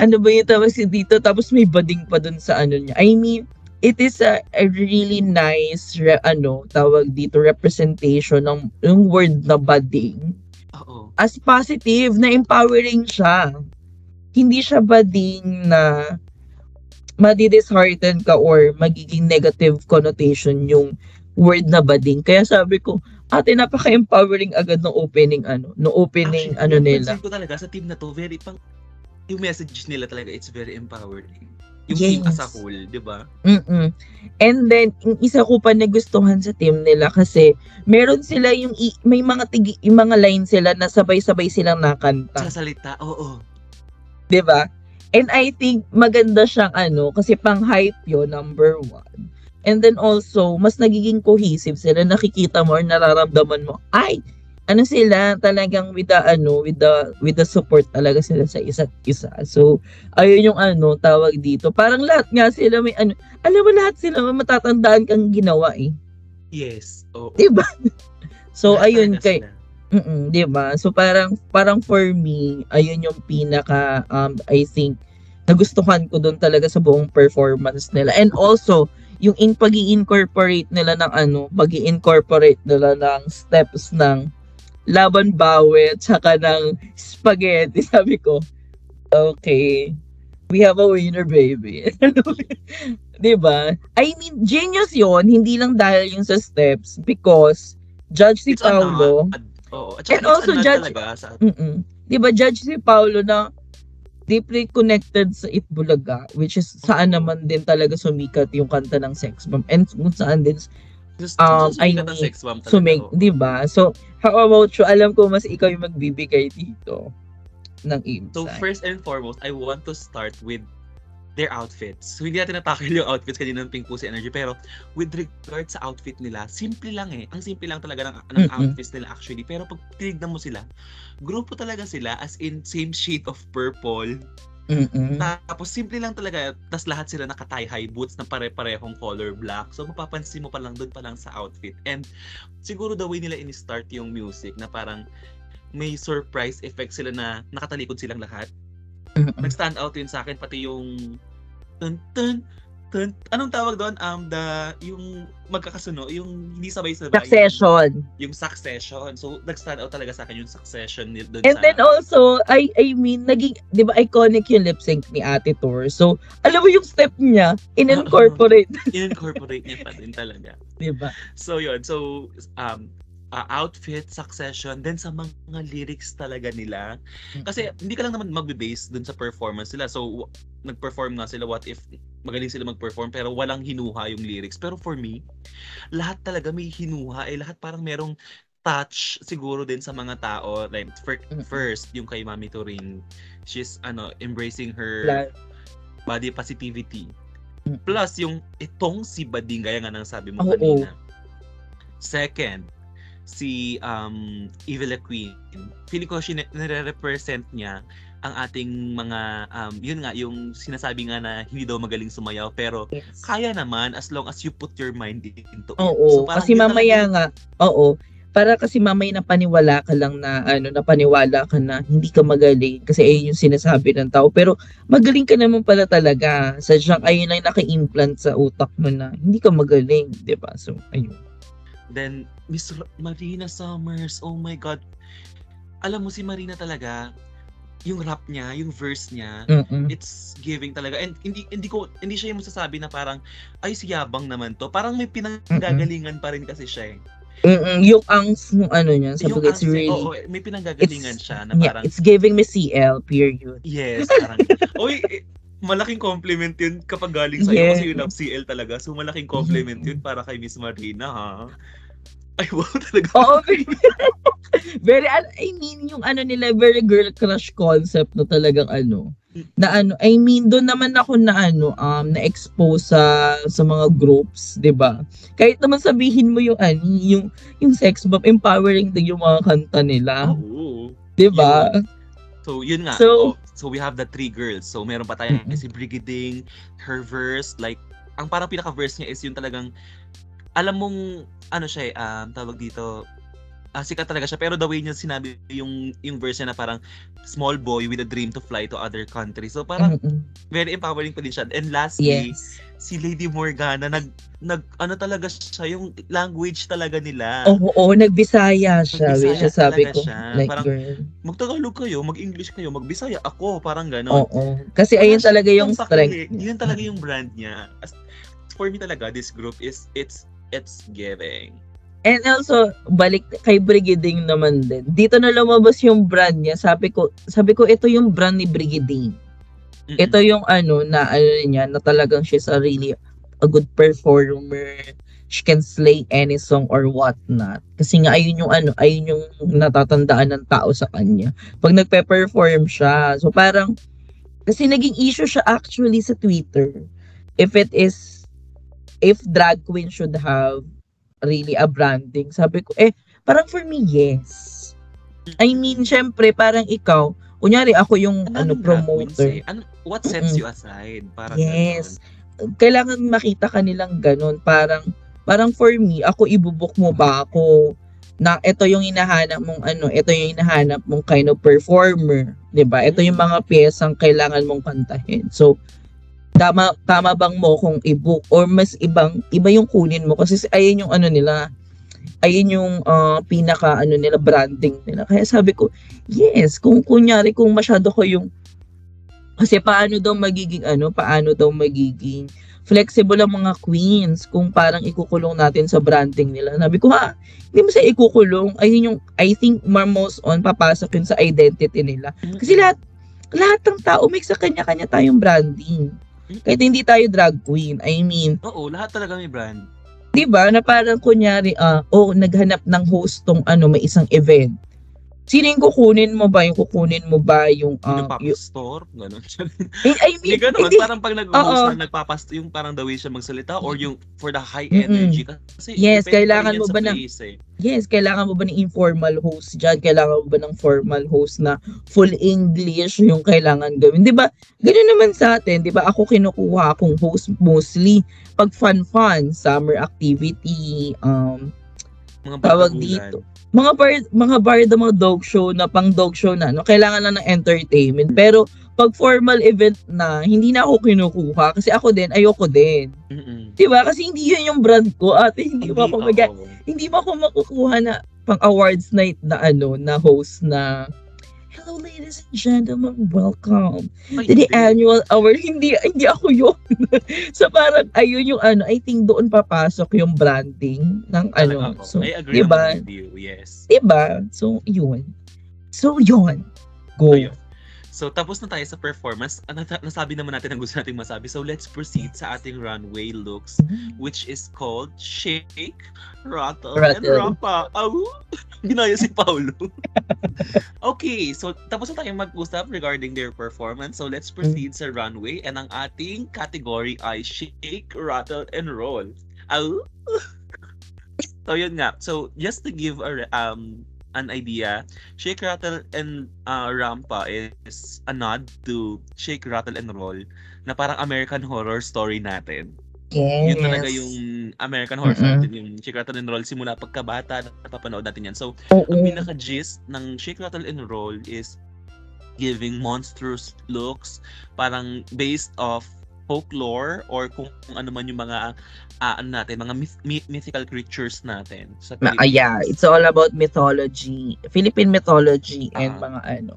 ano ba yung tawag si dito? Tapos may bading pa dun sa ano niya. I mean, it is a, a really nice, re, ano, tawag dito, representation ng yung word na bading. Oo. as positive na empowering siya. Hindi siya bading na madi-dishearten ka or magiging negative connotation yung word na bading. Kaya sabi ko, ate, napaka-empowering agad ng opening, ano, no opening, Actually, ano nila. pansin ko talaga sa team na to, very pang, yung message nila talaga, it's very empowering. Yung team as a Yes. whole, di ba? Mm-mm. And then, yung isa ko pa nagustuhan sa team nila kasi meron sila yung, i- may mga tigi, yung mga line sila na sabay-sabay silang nakanta. Sa salita, oo. 'di ba? And I think maganda siyang ano, kasi pang hype yun, number one. And then also, mas nagiging cohesive sila, nakikita mo or nararamdaman mo, ay, ano sila, talagang with the, ano, with the, with the support talaga sila sa isa't isa. So, ayun yung ano, tawag dito. Parang lahat nga sila may ano, alam mo lahat sila may matatandaan kang ginawa eh. Yes. Oo. Diba? So, Lahat ayun kay. Mm, 'di ba? So parang parang for me, ayun yung pinaka um I think nagustuhan ko doon talaga sa buong performance nila. And also, yung in pag incorporate nila ng ano, pag incorporate nila ng steps ng laban bawi tsaka ng spaghetti. Sabi ko, okay, we have a winner, baby. 'Di ba? I mean, genius yon hindi lang dahil yung sa steps because Judge si Paulo. At saka And also judge- talaga sa. Di ba, judge si Paolo na deeply connected sa Itbulaga, which is saan naman din talaga sumikat yung kanta ng Sex Bomb. And kung saan din Just, Um, I talaga. sumig, oo. di ba? So, how about you? Alam ko mas ikaw yung magbibigay dito ng insight. So first and foremost, I want to start with their outfits. So hindi natin natakil yung outfits kanina ng Pink Pussy Energy pero with regard sa outfit nila, simple lang eh. Ang simple lang talaga ng, ng Mm-mm. outfits nila actually. Pero pag tinignan mo sila, grupo talaga sila as in same shade of purple. Mm-mm. Tapos simple lang talaga, tas lahat sila naka tie high boots na pare-parehong color black. So mapapansin mo pa lang doon pa lang sa outfit. And siguro the way nila in-start yung music na parang may surprise effect sila na nakatalikod silang lahat Mm-mm. nag-stand out yun sa akin pati yung tun tun tun anong tawag doon? Um the yung magkakasuno yung hindi sabay-sabay Succession. yung succession. So nag-stand out talaga sa akin yung succession ni doon And sa then also, I I mean, naging, di ba, iconic yung lip sync ni Ate Tor. So, alam mo yung step niya, in-incorporate, incorporate niya pa din talaga. Di ba? so yun. So um uh, outfit succession then sa mga lyrics talaga nila Kasi hindi ka lang naman magbe-base dun sa performance nila. So, w- nag-perform nga sila, what if magaling sila mag-perform pero walang hinuha yung lyrics. Pero for me, lahat talaga may hinuha. Eh, lahat parang merong touch siguro din sa mga tao. Like, Mm-mm. first, yung kay Mami Turing, she's ano embracing her body positivity. Plus, yung itong si Bading, gaya nga ng sabi mo kanina. Second, si um, Evil Queen. Feeling ko siya nire-represent niya ang ating mga, um, yun nga, yung sinasabi nga na hindi daw magaling sumayaw, pero yes. kaya naman as long as you put your mind into it. Oo, So, kasi mamaya talaga- nga, oo, para kasi mamaya napaniwala ka lang na ano, napaniwala ka na hindi ka magaling kasi ayun yung sinasabi ng tao. Pero magaling ka naman pala talaga. Sadyang ayun lang naka-implant sa utak mo na hindi ka magaling, 'di ba? So, ayun. Then, Miss R- Marina Summers, oh my God. Alam mo si Marina talaga, yung rap niya, yung verse niya, Mm-mm. it's giving talaga and hindi hindi ko hindi siya yung masasabi na parang ay si yabang naman to parang may pinanggagalingan pa rin kasi siya eh. Mm-mm. Yung angs ng ano niya, sa yung it's angst- really, oo, may pinanggagalingan it's- siya na yeah, parang it's giving me CL, period. yes parang oy eh, malaking compliment yun kapag galing sa Yeah. kasi you love CL talaga so malaking compliment yun para kay Miss Marina ha ay wow talaga Oo, very, very, I mean, yung ano nila, very girl crush concept na talagang ano, na ano, I mean, doon naman ako na ano, um, na-expose sa, sa mga groups, ba Kahit naman sabihin mo yung, ano, yung, yung sex bomb, empowering din yung mga kanta nila, oo ba So, yun nga. So- So, so we have the three girls. So, meron pa tayo Mhm. si Brigading, her verse, like, ang parang pinaka-verse niya is yung talagang, alam mong, ano siya eh, um, tawag dito, ah, sikat talaga siya. Pero the way niya sinabi yung, yung version na parang small boy with a dream to fly to other countries. So parang Mm-mm. very empowering pa din siya. And lastly, Yes. si Lady Morgana, nag, nag, ano talaga siya, yung language talaga nila. Oo, oo, nagbisaya siya. Nagbisaya is sabi ko, siya. like, Parang, girl. Mag-Tagalog kayo, mag-English kayo, mag-Bisaya ako, parang gano'n. Oo. Kasi Wala ayun talaga yung strength. Yun talaga yung brand niya. As, for me talaga, this group is, it's, it's giving. And also, balik kay Brigading naman din. Dito na lumabas yung brand niya. Sabi ko, sabi ko ito yung brand ni Brigading. Mm-mm. Ito yung ano na ano niya na talagang she's a really a good performer. She can slay any song or what not. Kasi nga ayun yung ano, ayun yung natatandaan ng tao sa kanya. Pag nagpe-perform siya. So parang kasi naging issue siya actually sa Twitter. If it is if drag queen should have really a branding. Sabi ko, eh, parang for me, yes. I mean, syempre, parang ikaw, kunyari ako yung ano, Anong promoter. Ano, what sets Mm-mm. you aside? Parang Yes. Kailangan makita ka nilang ganun. Parang, parang for me, ako ibubuk mo ba ako na ito yung hinahanap mong ano, ito yung hinahanap mong kind of performer, 'di ba? Ito yung mga piyesang kailangan mong kantahin. So, tama tama bang mo kung i-book or mas ibang iba yung kunin mo? Kasi ayun yung ano nila ayun yung ah, pinaka ano nila branding nila. Kaya sabi ko yes kung kunyari kung masyado ko yung kasi paano daw magiging ano paano daw magiging flexible ang mga queens kung parang ikukulong natin sa branding nila? Sabi ko ha hindi mo sa ikukulong. Ayun yung I think more on papasok yun sa identity nila. Kasi lahat lahat ng tao may sa kanya-kanya tayong branding kahit hindi tayo drag queen. I mean, Oo, lahat talaga may brand. 'di ba? Na parang kunyari ah, oh, naghanap ng host tong ano, may isang event. Sino yung kukunin mo ba? Yung kukunin mo ba yung Yung ah, pop yung, store, gano'n. eh, I mean, Hindi ganun, hindi- parang pag nag-host na nagpapast yung parang the way siya magsalita or yung for the high energy. Kasi Yes, kailangan mo ba ng- place, eh. yes, kailangan mo ba ng informal host dyan? Kailangan mo ba ng formal host na full English yung kailangan gawin? 'Di ba? Ganun naman sa atin, 'di ba? Ako kinukuha akong host mostly pag fun-fun, summer activity, um, Mga tawag dito. Mga bar, mga bar the mga dog show na pang dog show na, no? Kailangan lang ng entertainment. Pero pag formal event na, hindi na ako kinukuha kasi ako din, ayoko din. Mm-mm. 'Di ba? Kasi hindi 'yun yung brand ko. Ate, hindi mo ako mag hindi mo ako makukuha na pang awards night na ano, na host na Hello ladies and gentlemen, welcome Ay, to the hindi. annual award. Hindi hindi ako 'yun. so parang ayun yung ano, I think doon papasok yung branding ng ano. Ako. So, I agree diba? with you, yes. Diba? So, yun. So, yun. Go. Ayun. So, tapos na tayo sa performance. Ah, nasabi naman natin ang gusto nating masabi. So, let's proceed sa ating runway looks, which is called Shake, Rattle, and Rattle. Rampa. Au! Ginaya si Paulo. okay, so tapos na tayong mag-usap regarding their performance. So, let's proceed sa runway. And ang ating category ay Shake, Rattle, and Roll. Au! so, yun nga. So, just to give a, um, an idea, Shake, Rattle, and uh, Rampa is a nod to Shake, Rattle, and Roll na parang American Horror Story natin. Yes. Yun talaga yung American Horror Story Mm-mm. natin, yung Shake, Rattle, and Roll simula pagkabata, napapanood natin yan. So, Oo. ang pinaka-gist ng Shake, Rattle, and Roll is giving monstrous looks, parang based off folklore or kung ano man yung mga ah, ano natin, mga myth- myth- mythical creatures natin sa ah, yeah, it's all about mythology, Philippine mythology and Ah. mga ano.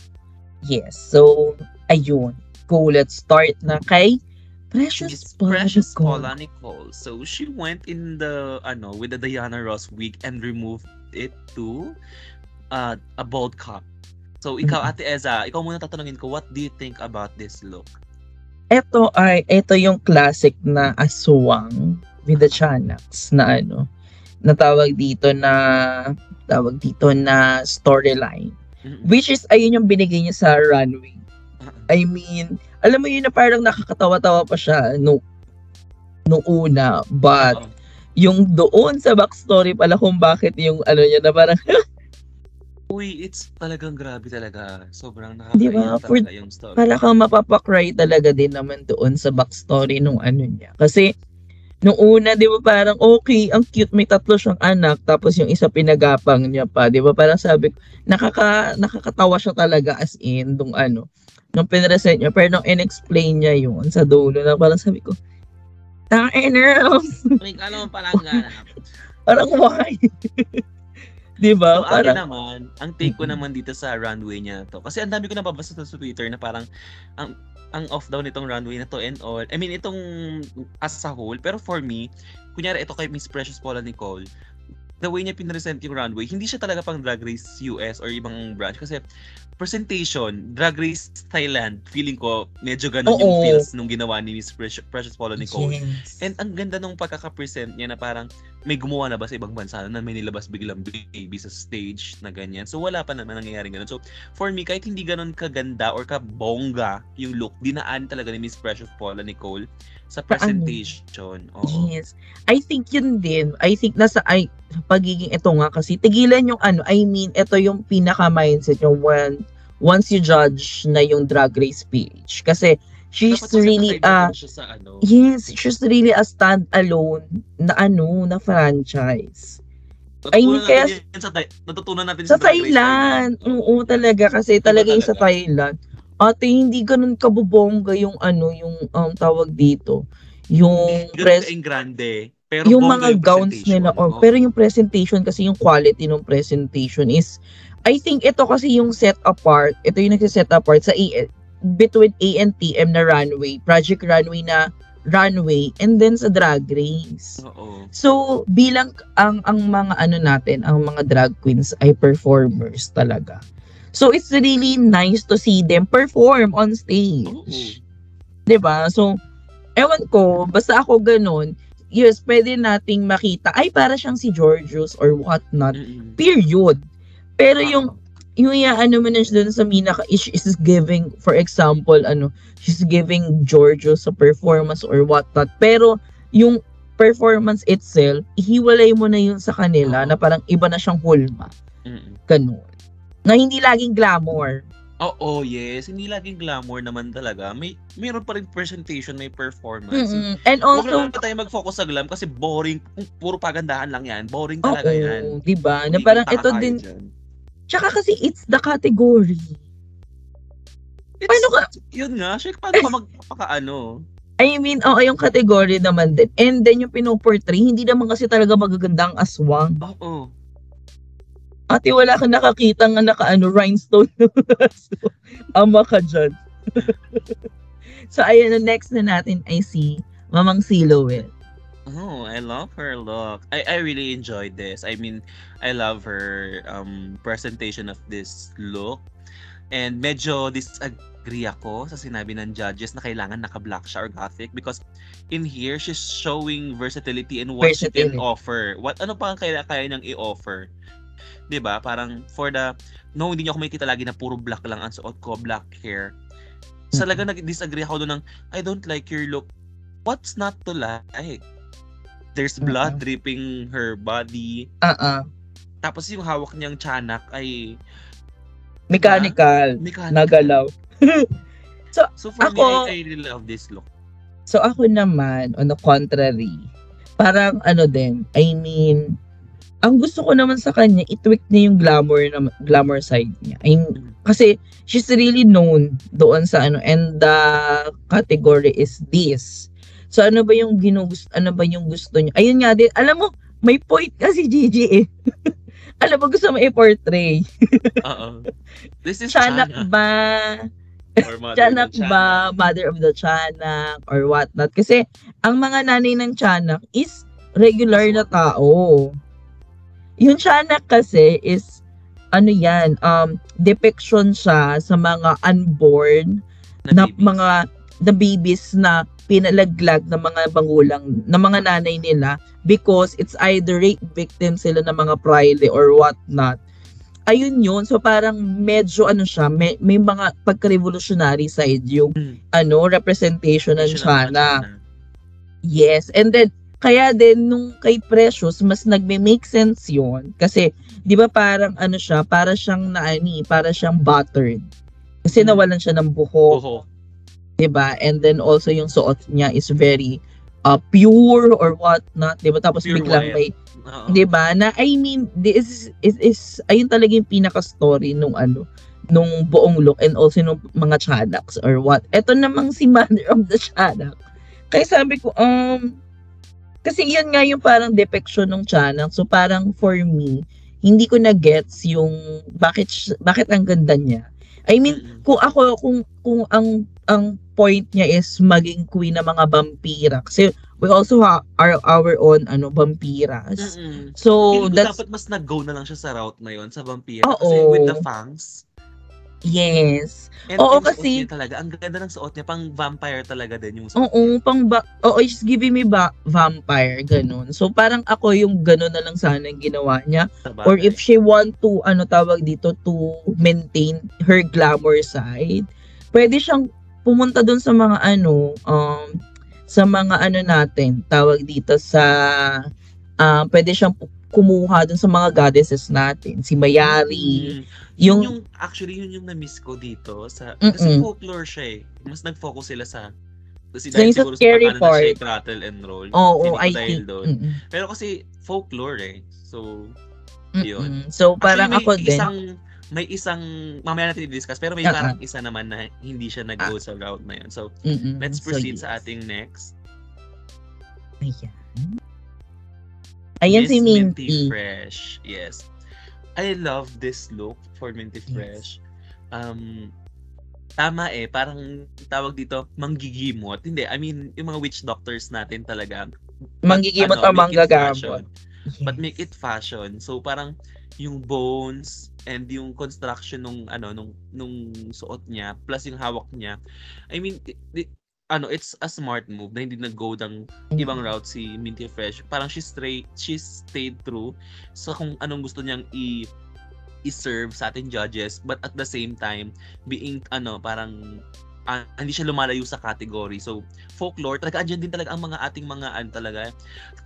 Yes. So, ayun. Go, let's start na kay Precious Paula Precious. Paula Nicole. So she went in the ano with the Diana Ross wig and removed it to uh, a bald cap. So ikaw Mhm. Ate Eza, ikaw muna tatanungin ko what do you think about this look? Ito ay, ito yung classic na aswang with the Chanax na ano, na tawag dito na, tawag dito na storyline. Which is, ayun yung binigay niya sa runway. I mean, alam mo yun na parang nakakatawa-tawa pa siya no, nung una. But, yung doon sa backstory pala kung bakit yung ano niya na parang, Uy, it's talagang grabe talaga. Sobrang nakakaiyak For- talaga yung story. para kang mapapakry talaga din naman doon sa backstory nung ano niya. Kasi, Nung una, di ba parang okay, ang cute, may tatlo siyang anak, tapos yung isa pinagapang niya pa, di ba? Parang sabi ko, nakaka, nakakatawa siya talaga as in, nung ano, nung pinresent niya, pero nung in-explain niya yun sa dulo, na parang sabi ko, Tangers! Like, alam mo palang ganap. parang why? di ba? So, akin naman, ang take ko naman dito sa runway niya to. Kasi ang dami ko nababasa sa Twitter na parang ang ang off daw nitong runway na to and all. I mean, itong as a whole. Pero for me, kunyari ito kay Miss Precious Paula Nicole, the way niya pinresent yung runway, hindi siya talaga pang Drag Race US or ibang branch. Kasi presentation, Drag Race Thailand, feeling ko medyo ganun yung Oo. feels nung ginawa ni Miss Precious, Precious Paula Nicole. yes. And ang ganda nung pagkaka-present niya na parang may gumawa na ba sa ibang bansa na may nilabas biglang baby sa stage na ganyan. So wala pa naman nangyayari ganun. So for me, kahit hindi ganun kaganda or kabongga yung look, dinaan talaga ni Miss Precious Paula Nicole sa Paano? presentation. Oo. Yes. I think yun din. I think nasa ay pagiging ito nga kasi tigilan yung ano, I mean, ito yung pinaka mindset yung when once you judge na yung drag race page. Kasi she's Dapat really uh sa ano. yes, she's really a stand-alone na ano, na franchise. I mean, Natutunan kaya- sa, natutunan natin Sa Race Thailand, Oo. oo talaga kasi talaga yung sa. Thailand. Ate, hindi ganun kabubongga yung ano, yung um, tawag dito. Yung Hindi kaing grande. Pero yung mga gowns nila or Oo. pero yung presentation kasi yung quality ng presentation is I think ito kasi yung set apart ito yung nagse-set apart sa A, between A and TM na runway project runway na runway and then sa drag race Oo. so bilang ang ang mga ano natin ang mga drag queens ay performers talaga so it's really nice to see them perform on stage Oo. 'di ba? So ewan ko, basta ako ganun, yes, pwede nating makita. Ay para siyang si Georgios or what not. Mm-mm. Period. Pero yung yung ano mo na siya dun sa Mina is, is giving for example ano she's giving Georgios a performance or what not pero yung performance itself ihiwalay mo na yun sa kanila na parang iba na siyang hulma. Ganun. Na hindi laging glamour Oo, yes. Hindi laging glamour naman talaga. May mayroon pa rin presentation, may performance. Mm-mm. and Huwag also naman tayo mag-focus sa glam kasi boring. Puro pagandahan lang yan. Boring talaga yan. oo, 'di ba na parang ito din dyan. Tsaka kasi it's the category. It's, Paano ka- Yun nga. Shek, paano ka magpakaano? I mean, oo, yung category naman din. And then yung pinoportray, hindi naman kasi talaga magaganda ang aswang. Oo. Ate, wala kang nakakita nga naka ano, rhinestone na aso. Ama ka dyan. so, ayun, ang next na natin ay si Mamang Silhouette. Oh, I love her look. I I really enjoyed this. I mean, I love her um presentation of this look. And medyo disagree ako sa sinabi ng judges na kailangan naka-black siya or gothic because in here she's showing versatility and what she can Versatility. offer. What ano pa ang kaya kaya niyang i-offer? 'Di ba? Parang for the no hindi niyo ako makikita lagi na puro black lang ang suot ko, black hair. Mhm. Talaga nag-disagree ako doon ng I don't like your look. What's not to like? There's blood Mhm. dripping her body. Ah. Tapos yung hawak niyang tiyanak ay Mechanical. mechanical. Nagalaw. So for Ako- me, I, I really love this look. So ako naman, on the contrary, parang ano din, I mean, ang gusto ko naman sa kanya, i-tweak niya yung glamour na glamour side niya. I mean, kasi she's really known doon sa ano, and the category is this. So ano ba yung ginugusto, ano ba yung gusto niya? Ayun nga din, alam mo, may point kasi Gigi eh. alam mo, gusto mo i-portray. Oo. This is Tiyanak Chana. ba? Ng ba, mother of the tiyanak, or what not. Kasi, ang mga nanay ng tiyanak is regular na tao. Yung tiyanak kasi is, ano yan, um, depiction siya sa mga unborn na babies. mga the babies na pinalaglag ng mga bangulang ng mga nanay nila because it's either rape victim sila ng mga prile or what not. Ayun yun. So parang medyo ano siya, may, may mga pagka-revolutionary side yung Mm. ano, representation ng. Chana. Yes. And then, kaya din nung kay Precious, mas nagme-make sense yun. Kasi, di ba parang ano siya, para siyang naani, para siyang buttered. Kasi Hmm. nawalan siya ng buhok. Oho. 'di ba? And then also yung suot niya is very uh, pure or what not, 'di ba? Tapos Pure biglang white. may Oo. 'di ba? Na I mean, this is, is, is ayun talaga yung pinaka story nung ano nung buong look and also nung mga Chanaks or what. Ito namang si Mother of the Chanak. Kaya sabi ko, um, kasi yan nga yung parang depiction ng Chanak. So parang for me, hindi ko na gets yung bakit bakit ang ganda niya. I mean, kung ako kung kung ang ang point niya is maging queen ng mga vampira kasi we also have our, our own ano vampiras. Mm-mm. So Feeling that's dapat mas nag-go na lang siya sa route na yon sa vampire. Oo. Kasi with the fangs. Yes. And Oo, kasi- niya talaga, ang ganda ng suot niya, pang vampire talaga din yung suot Oo, pang ba Oo, she's giving me ba vampire ganun. So parang ako yung ganun na lang sana yung ginawa niya. Sa or if she want to ano tawag dito to maintain her glamour side, pwede siyang pumunta dun sa mga ano um sa mga ano natin, tawag dito sa ah pwede siyang kumuha dun sa mga goddesses natin, si Mayari, Mm. Yun yung yung, actually, yun yung na-miss ko dito. Sa, kasi Mm-mm. folklore siya eh. Mas nag-focus sila sa kasi Sa dahil yung sa siguro sa pangalan na siya, rattle and roll. Oo, Feeling ko I think. doon. mm-mm, Pero kasi folklore eh. So, Yun. mm-mm. So parang actually, ako may din. isang, may isang, mamaya natin i-discuss, pero may Ah, parang isa naman na hindi siya nag-go sa route na yun. So, mm-mm. let's So, proceed yes. sa ating next. Ayan. Ayan si Minty. Fresh. Yes. I love this look for Minty Yes. Fresh. Um, tama eh, parang tawag dito, manggigimot. Hindi, I mean, yung mga witch doctors natin talaga. Manggigimot ano, o manggagamot. fashion. But make it fashion. So parang yung bones and yung construction nung ano nung nung suot niya plus yung hawak niya. I mean, ano, it's a smart move na hindi nag-go ng ibang route si Minty Fresh. Parang she straight she stayed true sa kung anong gusto niyang i i-serve sa ating judges but at the same time being ano parang ah, hindi siya lumalayo sa category. So, folklore, talaga andyan din talaga ang mga ating mga ano talaga.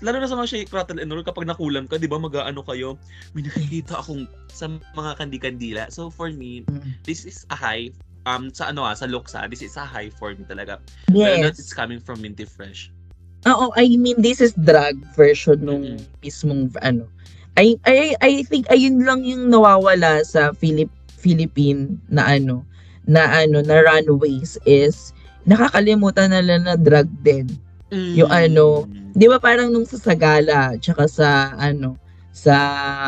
Lalo na sa mga shake, rattle, and roll, kapag nakulam ka, di ba, mag-ano kayo, may nakikita akong sa mga kandi-kandila. So, for me, this is a high, um, sa ano ah, sa looks ah, this is a high for me talaga. Yes. it's coming from Minty Fresh. Oo, I mean, this is drag version nung Mm-mm. mismong ano. I, I, I think ayun lang yung nawawala sa Philip, Philippine na ano, na ano, na runways is nakakalimutan na lang na drag din. Yung ano, Mm. 'Di ba parang nung sa Sagala, tsaka sa ano, sa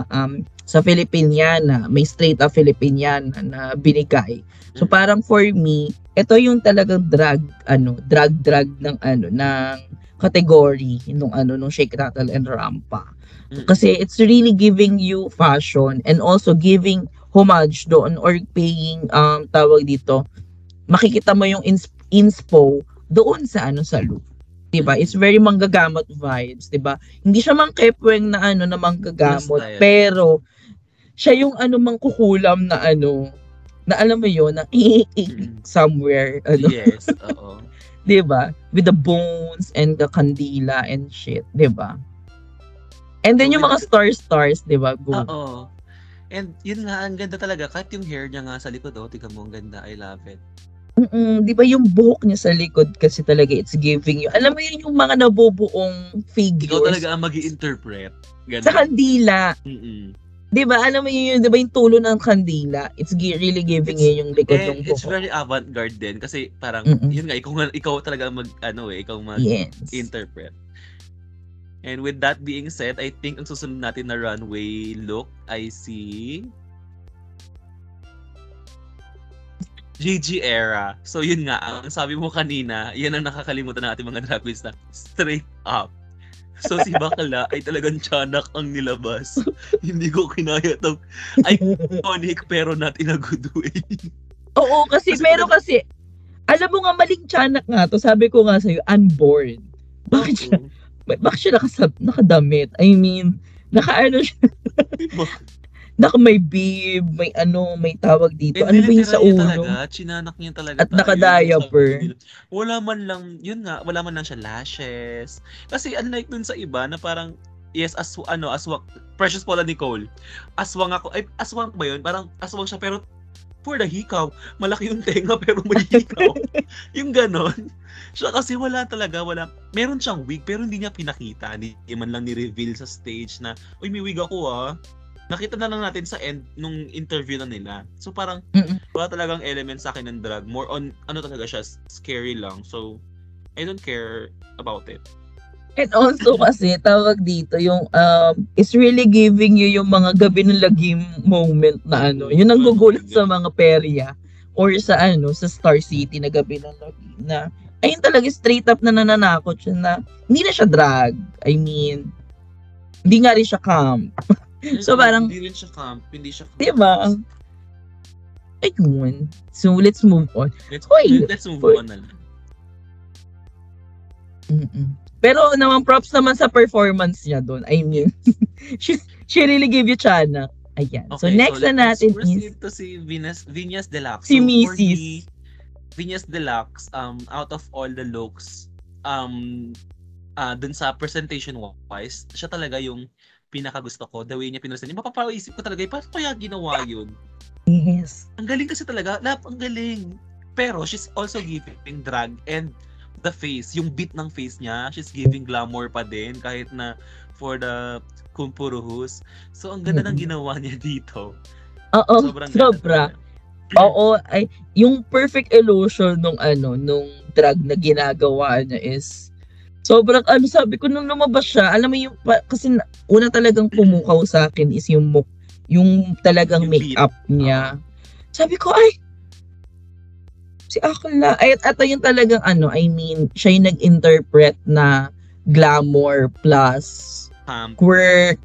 um sa Filipiniana, may straight up Filipiniana na binigay. So Mm. parang for me, ito yung talagang drag ano, drag drag ng ano ng category nung ano nung Shake Rattle and Rampa. Mm. Kasi it's really giving you fashion and also giving homage doon or paying um tawag dito makikita mo yung ins- inspo doon sa ano sa look. 'Di ba? It's very manggagamot vibes, 'di ba? Hindi siya mang kepweng na ano na manggagamot, style. pero siya yung ano mangkukulam na ano na alam mo yun na Mm. somewhere ano Yes, oo. 'di ba? With the bones and the kandila and shit, 'di ba? And then yung mga star stars, 'di ba? Oo. And yun nga, ang ganda talaga. Kahit yung hair niya nga sa likod, oh, tingnan mo, ang ganda. I love it. Mm, 'di ba yung buhok niya sa likod kasi talaga it's giving you. Alam mo yun yung mga nabubuong figures Ikaw talaga ang mag interpret Ganun. sa kandila. Mm-mm. 'Di ba? Alam mo yun, 'di ba yung tulo ng kandila? It's gi- really giving It's- you yung likod Eh, ng it's buhok. very avant-garde din kasi parang Mm-mm. yun nga ikaw ikaw talaga ang mag ano eh ikaw mag Yes. interpret. And with that being said, I think ang susunod natin na runway look I see GG era. So yun nga, ang sabi mo kanina, yan ang nakakalimutan ng ating mga drag queens na straight up. So si Bakla ay talagang tiyanak ang nilabas. Hindi ko kinaya tong iconic pero not in a good way. Oo, kasi, Kasi talaga- kasi alam mo nga maling tiyanak nga to. Sabi ko nga sa'yo, unborn. Bakit siya, bakit siya nakasab, nakadamit? I mean, naka ano siya? Naka may bib, may ano, may tawag dito. Ano ba yung sa ulo? Talaga, chinanak niya talaga. At naka-diaper. Wala man lang, yun nga, wala man lang siya lashes. Kasi unlike dun sa iba na parang, yes, as, ano, aswang, Precious Paula Nicole, aswang ako, ay, aswang ba yun? Parang aswang siya, pero for the hikaw, malaki yung tenga pero may hikaw. yung ganon. Siya kasi wala talaga, wala. Meron siyang wig pero hindi niya pinakita. Hindi man lang ni-reveal sa stage na, uy, may wig ako ah. Nakita na lang natin sa end nung interview na nila. So parang Mm-mm. wala talagang element sa akin ng drag. More on, ano talaga siya, scary lang. So, I don't care about it. And also kasi, tawag dito, yung, um, it's really giving you yung mga gabi ng lagim moment na ano, yun ang gugulat sa mga perya or sa ano, sa Star City na gabi ng lagim na, ayun talaga straight up na nananakot siya na, hindi na siya drag. I mean, hindi nga rin siya camp. So, parang- Hindi rin siya camp, hindi siya camp. Diba? Ayun. So, let's move on. Let's, Hoy! let's move Hoy! on na lang. Mm-mm. Pero naman props naman sa performance niya doon. I mean, she, she really gave you chana. Ayan. so next na let's natin is to si Venus, Venus Deluxe. Si so, Mrs.. Venus Deluxe, um, out of all the looks, um, uh, dun sa presentation wise, siya talaga yung pinakagusto ko. The way niya pinresent. Mapapaisip ko talaga, eh, paano kaya ginawa yun? yes. Ang galing kasi talaga. Lap, ang galing. Pero she's also giving drag and the face, yung beat ng face niya, she's giving glamour pa din kahit na for the kumpuruhus. So ang ganda ng Mm-mm. ginawa niya dito. Oo, Sobrang sobra. Oo, ay yung perfect illusion nung ano, nung drag na ginagawa niya is sobrang ano sabi ko nung lumabas siya, alam mo yung pa- kasi na- una talagang pumukaw sa akin is yung muk, yung talagang Yung beat. makeup niya. Sabi ko ay si Akla ay at ito yung talagang ano, I mean, siya yung nag-interpret na glamour plus Um, quirk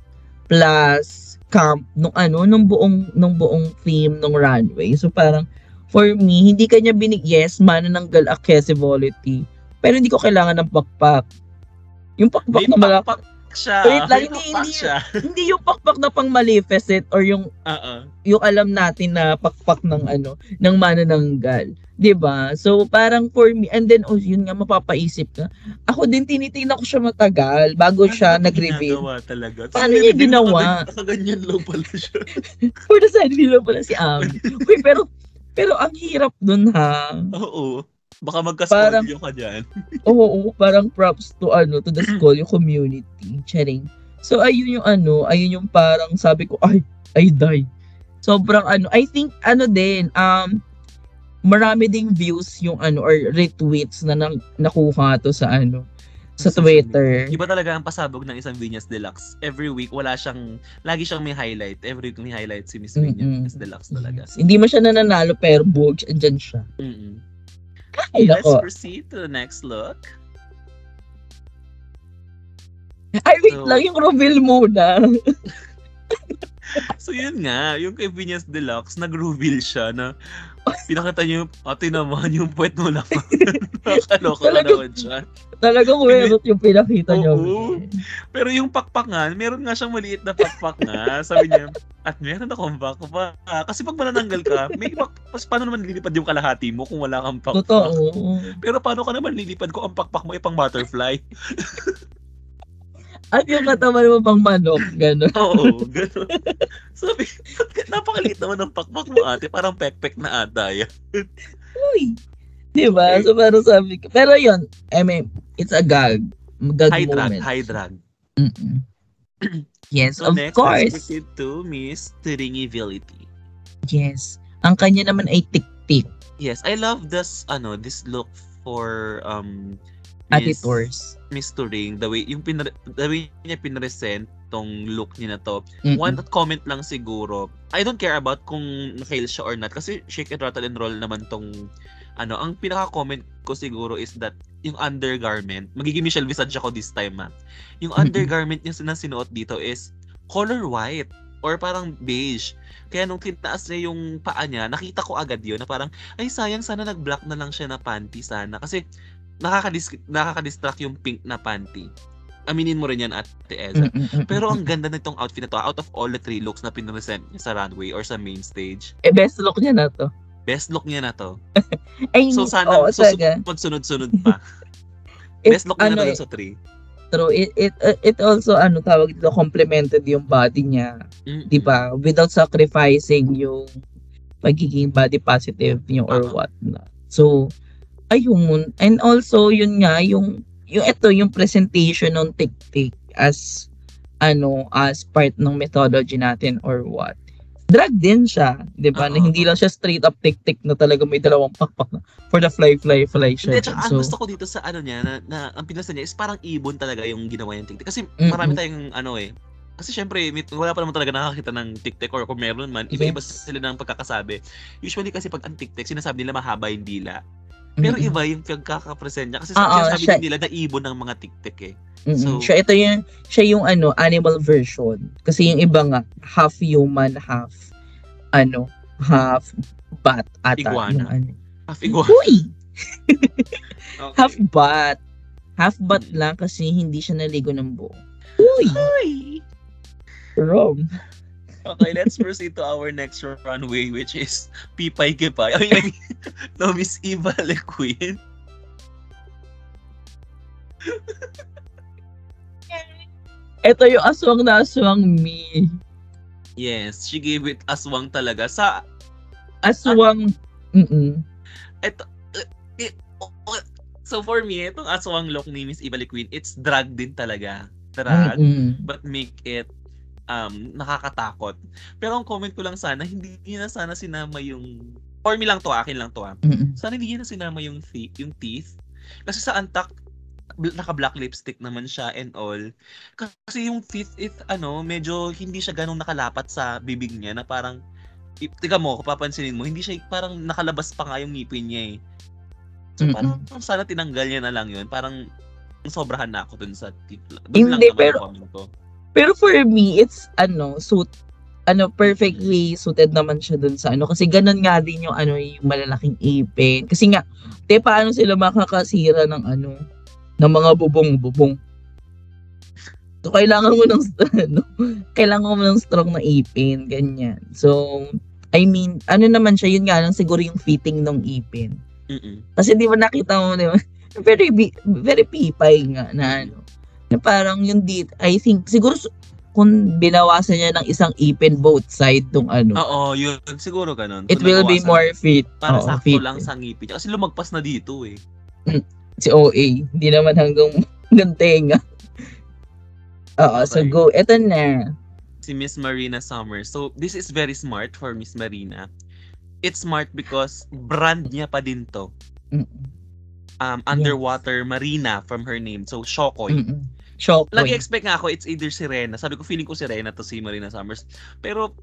plus camp nung ano nung buong nung buong theme nung runway. So parang for me, hindi kanya binig yes, manananggal accessibility. Pero hindi ko kailangan ng pakpak. Yung pakpak na malaki. pakpak siya. Wait lang, hindi- hindi- siya. hindi yung pakpak na pang Maleficent or yung Oo. yung alam natin na pakpak ng ano, ng manananggal. 'Di ba? So parang for me and then oh, yun nga mapapaisip ka. Ako din tinitingnan ko siya matagal bago siya Paano nag-reveal. ginagawa talaga? Paano niya ginawa? Nakaganyan lang pala siya. For the side nila pala si Ami. Uy, pero pero ang hirap dun ha. Oo. Baka magka-scolio ka dyan. Oo, oo, parang props to ano, to the school, yung community. Charing. So ayun yung ano, ayun yung parang sabi ko, ay, I die. Sobrang ano, I think ano din, um, marami ding views yung ano, or retweets na nang, nakuha to sa ano, sa Twitter. Iba talaga ang pasabog ng isang Venus Deluxe. Every week, wala siyang, lagi siyang may highlight. Every week may highlight si Miss Mm-mm. Venus Deluxe talaga. Yes. Hindi mo siya nananalo pero bugs, andyan siya. Mm-mm. Ay, Let's nako. proceed to the next look. Ay, wait So- lang, yung reveal muna. So yun nga, yung kay Venus Deluxe, nag-reveal siya na pinakita niyo yung ate naman yung puwet mo lang. Ka Talaga- naman siya. Talagang weird yung pinakita niya. Oo. Pero yung pakpak nga, meron nga siyang maliit na pakpak nga. Sabi niya, at meron akong pakpak. Kasi pag manananggal ka, may pak, pas, paano naman lilipad yung kalahati mo kung wala kang pakpak? Totoo. Pero paano ka naman lilipad kung ang pakpak mo ay pang butterfly? At yung katawan mo pang manok, gano'n. Oo, gano'n. Sabi, "Ba't napakaliit naman ng pakpak mo ate, parang pekpek na ata yan. Uy. Di ba? So, parang sabi ko. Pero yun, I mean, it's a gag. Gag High drag, moment. high drag. Mm-mm. yes, So of next, course. proceed to Miss Tringibility. Yes. Ang kanya naman ay tik-tik. Yes, I love this, ano, this look for, um, Ate Tours. Miss Turing, the way, yung pinre, the way niya pinresent tong look niya na to. Mm-mm. One comment lang siguro, I don't care about kung nakail siya or not kasi shake and rattle and roll naman tong ano, ang pinaka-comment ko siguro is that yung undergarment, magiging Michelle Visage ako this time ha. Yung undergarment niya na sinuot dito is color white or parang beige. Kaya nung tinaas niya yung paa niya, nakita ko agad yun na parang, ay sayang sana nag-black na lang siya na panty sana. Kasi nakakadis nakakadistract yung pink na panty. Aminin mo rin yan, Ate Eza. Mm-mm-mm. Pero ang ganda nitong outfit na to, out of all the three looks na pinresent niya sa runway or sa main stage, Eh, best look niya na to. best look niya na to. Ay, So sana oo, susunod, talaga. magsunod-sunod pa. It- best look niya na ano to eh, dun sa three. True. It, it, it also, ano, tawag dito, complemented yung body niya. Mm-mm. Di ba? Without sacrificing yung pagiging body positive niyo or Oo. what na. So, Ayun. And also, yun nga, yung, yung ito, yung presentation ng tik-tik as, ano, as part ng methodology natin or what. Drag din siya, di ba? Na hindi lang siya straight up tik-tik na talaga may dalawang pakpak na for the fly, fly, fly siya. Hindi, tsaka ang So, gusto ko dito sa ano niya, na, na ang pinasa niya is parang ibon talaga yung ginawa niyang TikTok. Kasi Mm-mm. marami tayong ano eh. Kasi syempre, wala pa naman talaga nakakita ng TikTok or kung meron man, iba-iba sila ng pagkakasabi. Usually kasi pag ang TikTok, sinasabi nila mahaba yung dila. Pero iba yung pagkakapresent niya. Kasi Oo, sinasabi siya- din nila na ibon ng mga TikTok eh. Mm-mm. So- siya ito yung siya yung ano animal version kasi yung iba nga half human half ano half bat ata Iguana. yung ano Half iguana. Uy! Okay. half bat half bat lang kasi hindi siya naligo ng buo Uy! Ay! Wrong. Okay, let's proceed to our next runway which is Pipay Kipay. I mean, no, Miss Eva Le Queen. Ito yung aswang na aswang me. Yes, she gave it aswang talaga. Sa Aswang, mm Ito, uh, it, oh, oh, so for me, itong aswang look ni Miss Eva Le Queen, it's drag din talaga. Drag, but make it um nakakatakot. Pero ang comment ko lang sana, hindi niya na sana sinama yung for me lang to, akin lang to ah. Sana hindi niya na sinama yung teeth, yung teeth. Kasi sa antak bl- naka-black lipstick naman siya and all. Kasi yung teeth it ano, medyo hindi siya ganong nakalapat sa bibig niya na parang Tiga mo, kung papansinin mo, hindi siya parang nakalabas pa nga yung ngipin niya eh. So Mm-mm. parang sana tinanggal niya na lang yun. Parang sobrahan na ako dun sa teeth. Dun lang Hindi, naman pero- ko. Pero for me, it's ano, suit ano perfectly suited naman siya dun sa ano kasi ganun nga din yung ano yung malalaking ipin kasi nga te paano sila makakasira ng ano ng mga bubong-bubong so kailangan mo ng ano, kailangan mo ng strong na ipin ganyan so I mean ano naman siya yun nga lang siguro yung fitting ng ipin Mm-mm. kasi di ba nakita mo, di ba? Very, very pipay nga na ano. Na parang yung dit, I think, siguro kung binawasan niya ng isang ipin both side tong ano, Oo, yun. Siguro ganun. it will be more fit. Para Oo, sakto fit. lang sa ngipin. Kasi lumagpas na dito eh. Si OA. Hindi naman hanggang, hanggang tenga. Oo, so Okay. go. Eto na. si Miss Marina Summers. So, this is very smart for Miss Marina. It's smart because brand niya pa din to. Um, underwater Marina from her name. So, Shokoy. mm, mm. Shock. Lagi-expect nga ako, it's either Sirena. Sabi ko, feeling ko Sirena to si Marina Summers. Pero,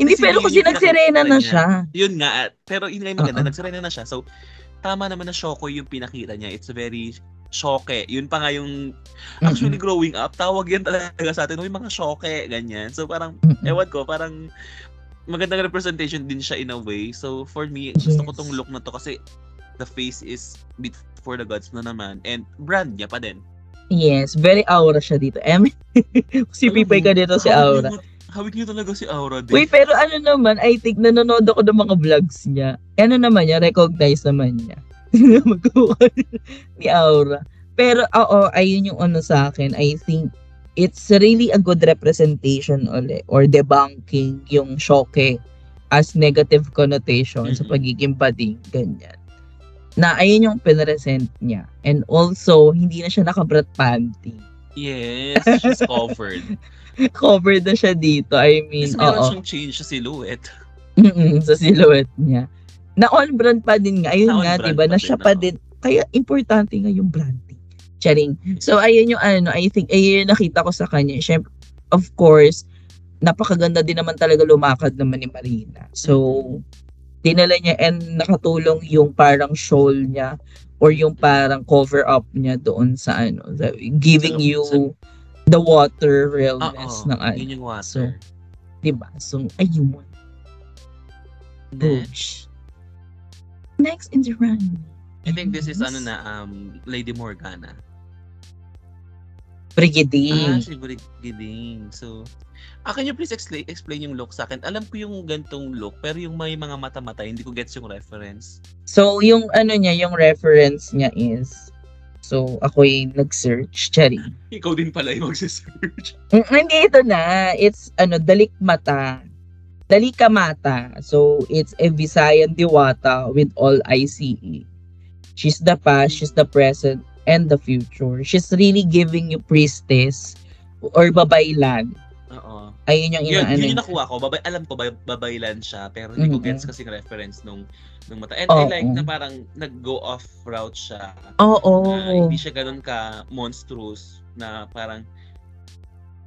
Hindi, pero yun kasi yung nagsirena na niya. siya. Yun nga. at- Pero yun nga yung maganda, Oo. nagsirena na siya. So, tama naman na Shokoy yung pinakita niya. It's very shoke. Yun pa nga yung, actually growing up, tawag yan talaga sa atin, "Uy, mga shoke, ganyan. So, parang, Mm-mm. ewan ko, parang magandang representation din siya in a way. So for me, gusto ko Yes. tong look na to kasi the face is before the gods na naman and brand niya pa din. Yes, very aura siya dito. Em, si Alam Pipay ka dito si Aura. Hawak niya talaga si Aura din. Uy, pero ano naman, I think nanonood ako ng mga vlogs niya. Ano naman niya, recognize naman niya. Ni Aura. Pero, oo, ayun yung ano sa akin. I think it's really a good representation uli or debunking yung shoke as negative connotation sa Mhm. pagiging bading, ganyan. Na ayun yung pinresent niya. And also, hindi na siya nakabrat panty. Yes, she's covered. Covered na siya dito. I mean, Kasi meron oo. siyang change sa silhouette. Mm-mm, sa silhouette niya. Na on brand pa din nga. Ayun Na nga, brand 'di ba? pa Na siya pa din. Kaya importante nga yung branding. Charing. So ayun yung ano, I think ayun yung nakita ko sa kanya. Syempre, of course, napakaganda din naman talaga lumakad naman ni Marina. So dinala niya and nakatulong yung parang shawl niya or yung parang cover up niya doon sa ano, sa- giving Sa- you sa- the water realness ng ano. yun yung water. 'di ba? So ayun. Next. Bush. Next in the run. I think this is ano na, um, Lady Morgana. Ah, Brigiding. si Brigading. So, ah, can you please explain, explain yung look sa akin? Alam ko yung gantong look, pero yung may mga mata-mata, hindi ko gets yung reference. So, yung ano niya, yung reference niya is, so, ako'y nag-search, Chari. Ikaw din pala yung magsisearch. Mm, hindi ito na. It's, ano, dalikmata. Dalikamata. So, it's a Visayan Diwata with all ICE. She's the past, she's the present, and the future. She's really giving you priestess or babaylan. Oo. Ayun yung Yun, inaano. yun yung niya. nakuha ko. Babay, alam ko, bay, babaylan siya. Pero hindi ko Mm-mm. gets kasing reference nung, nung mata. And I Oo. like na parang nag-go off route siya. Oo. na hindi siya ganun ka monstrous na parang